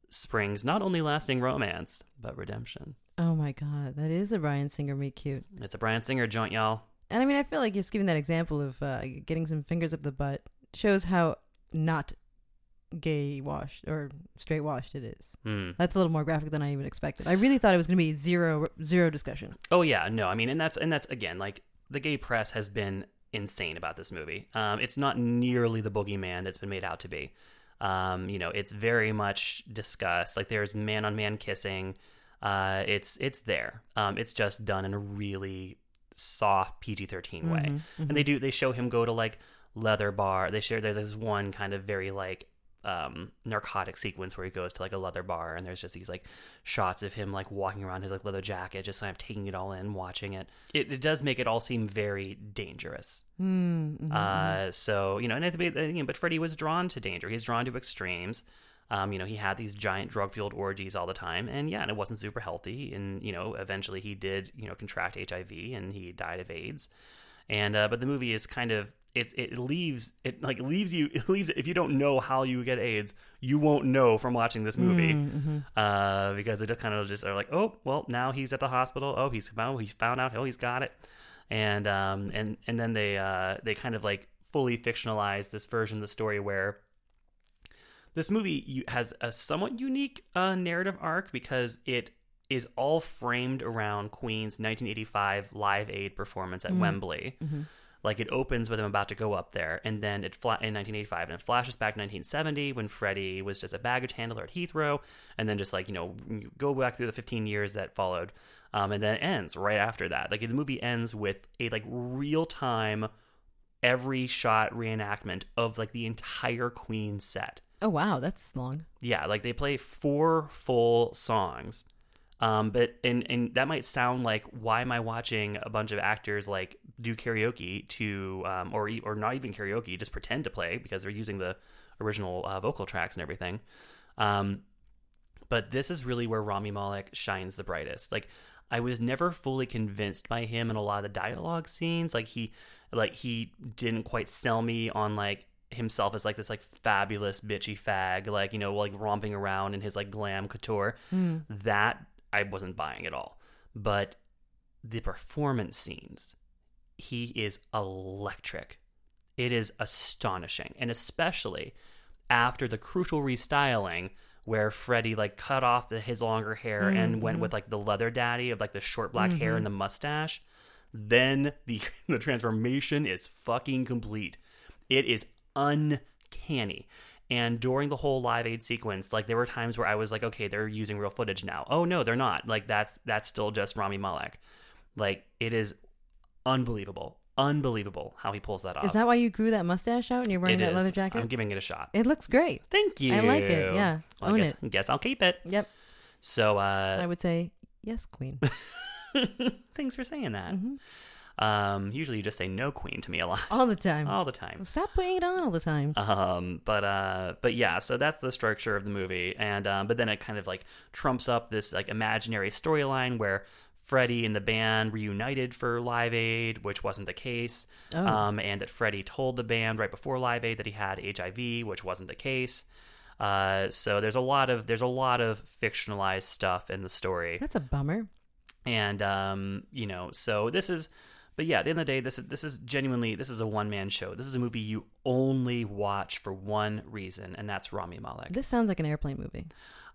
springs not only lasting romance but redemption. Oh my god, that is a Bryan Singer meet cute. It's a Bryan Singer joint, y'all. And I mean, I feel like just giving that example of uh, getting some fingers up the butt shows how not gay washed or straight washed it is. Hmm. That's a little more graphic than I even expected. I really thought it was going to be zero zero discussion. Oh yeah, no, I mean, and that's and that's again like the gay press has been insane about this movie. Um, it's not nearly the boogeyman that's been made out to be. Um, you know, it's very much discussed. Like there's man on man kissing. Uh, it's it's there. Um, it's just done in a really soft PG thirteen way, Mhm, mhm. and they do they show him go to like leather bar. They share there's this one kind of very like um, narcotic sequence where he goes to like a leather bar and there's just these like shots of him like walking around his like leather jacket, just kind of taking it all in, watching it. It, it does make it all seem very dangerous. Mm-hmm. Uh, so you know, and at the beginning, but Freddie was drawn to danger. He's drawn to extremes. Um, you know, he had these giant drug fueled orgies all the time, and yeah, and it wasn't super healthy. And you know, eventually he did, you know, contract HIV and he died of AIDS. And uh, but the movie is kind of it it leaves it like leaves you it leaves if you don't know how you get AIDS, you won't know from watching this movie Mm-hmm. uh, because they just kind of just are like, oh well, now he's at the hospital. Oh, he's found he's found out. Oh, he's got it, and um and and then they uh they kind of like fully fictionalize this version of the story where this movie has a somewhat unique uh, narrative arc because it is all framed around Queen's 1985 Live Aid performance at Mm. Wembley. Mhm. Like it opens with him about to go up there, and then it fla- in 1985, and it flashes back to 1970 when Freddie was just a baggage handler at Heathrow, and then just like you know you go back through the 15 years that followed, um, and then it ends right after that. Like the movie ends with a like real time, every shot reenactment of like the entire Queen set. Oh wow, that's long. Yeah, like they play four full songs. Um, but and and that might sound like why am I watching a bunch of actors like do karaoke to um, or or not even karaoke, just pretend to play because they're using the original uh, vocal tracks and everything. Um, but this is really where Rami Malek shines the brightest. Like I was never fully convinced by him in a lot of the dialogue scenes. Like he like he didn't quite sell me on like himself as like this like fabulous bitchy fag, like you know, like romping around in his like glam couture. Mm. That I wasn't buying at all. But the performance scenes, he is electric. It is astonishing, and especially after the crucial restyling where Freddie like cut off the, his longer hair and went Mhm. with like the leather daddy of like the short black hair Mhm. and the mustache. Then the the transformation is fucking complete. It is uncanny. And during the whole Live Aid sequence, like there were times where I was like, okay, they're using real footage now. Oh no, they're not. Like that's that's still just Rami Malek. Like it is unbelievable, unbelievable how he pulls that off. Is that why you grew that mustache out and you're wearing It that is. leather jacket? I'm giving it a shot. It looks great. Thank you. I like it. Yeah. Well, I Own guess, it. guess I'll keep it. Yep. So uh, I would say yes, queen. thanks for saying that. Mm-hmm. Um, usually you just say no queen to me a lot. all the time. All the time. Stop putting it on all the time. Um, but uh, but yeah, so that's the structure of the movie, and um, but then it kind of like trumps up this like imaginary storyline where Freddie and the band reunited for Live Aid, which wasn't the case, Oh. um, and that Freddie told the band right before Live Aid that he had HIV, which wasn't the case. Uh, so there's a lot of there's a lot of fictionalized stuff in the story That's a bummer. and um, you know, so this is, but yeah, at the end of the day, this is this is genuinely this is a one man show. This is a movie you only watch for one reason, and that's Rami Malek. This sounds like an airplane movie.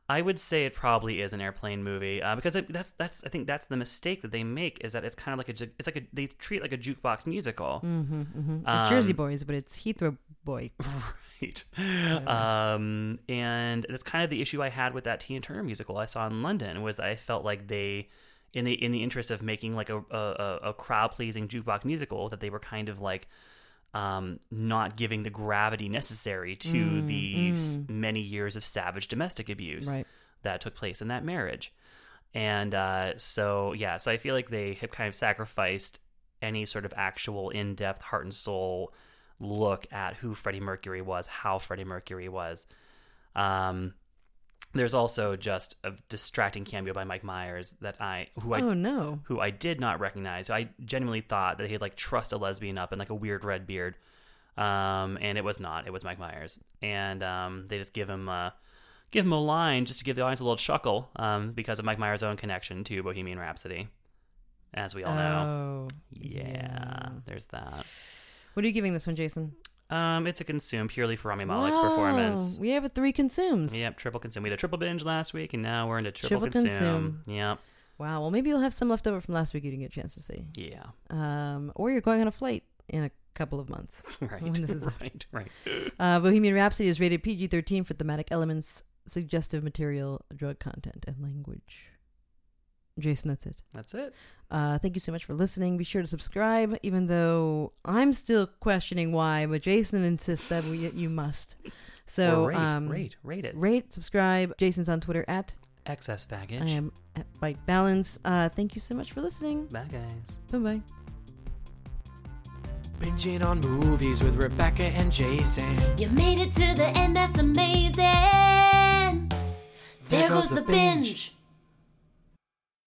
I would say it probably is an airplane movie uh, because it, that's that's I think that's the mistake that they make is that it's kind of like a it's like a they treat it like a jukebox musical. Mm-hmm, mm-hmm. It's Jersey Um, Boys, but it's Heathrow Boy. right. Um, and that's kind of the issue I had with that Tina Turner musical I saw in London was that I felt like they, in the in the interest of making like a a, a crowd pleasing jukebox musical, that they were kind of like. Um, not giving the gravity necessary to Mm, the mm. many years of savage domestic abuse Right. that took place in that marriage. And uh, so, yeah, so I feel like they have kind of sacrificed any sort of actual in depth heart and soul look at who Freddie Mercury was, how Freddie Mercury was. Um, there's also just a distracting cameo by Mike Myers that I who I Oh, no. who I did not recognize. I genuinely thought that he'd like trussed a lesbian up in like a weird red beard, um, and it was not. It was Mike Myers, and um, they just give him uh, give him a line just to give the audience a little chuckle um, because of Mike Myers' own connection to Bohemian Rhapsody, as we all know. Oh, yeah, there's that. What are you giving this one, Jason? Um, it's a consume purely for Rami Malek's Wow, performance. We have a three consumes. Yep, triple consume. We had a triple binge last week, and now we're into triple, Triple consume. Yep. Wow. Well, maybe you'll have some left over from last week you didn't get a chance to see. Yeah. Um, or you're going on a flight in a couple of months. Right. When this is right. Right. Uh, Bohemian Rhapsody is rated PG 13 for thematic elements, suggestive material, drug content, and language. Jason, that's it. That's it. Uh, thank you so much for listening. Be sure to subscribe, even though I'm still questioning why, but Jason insists that we, you must. So Or rate, um, rate, rate it. Rate, subscribe. Jason's on Twitter at Excess baggage. I am at Bite Balance. Uh, thank you so much for listening. Bye, guys. Bye bye. Binging on movies with Rebecca and Jason. You made it to the end, that's amazing. There, goes, the binge.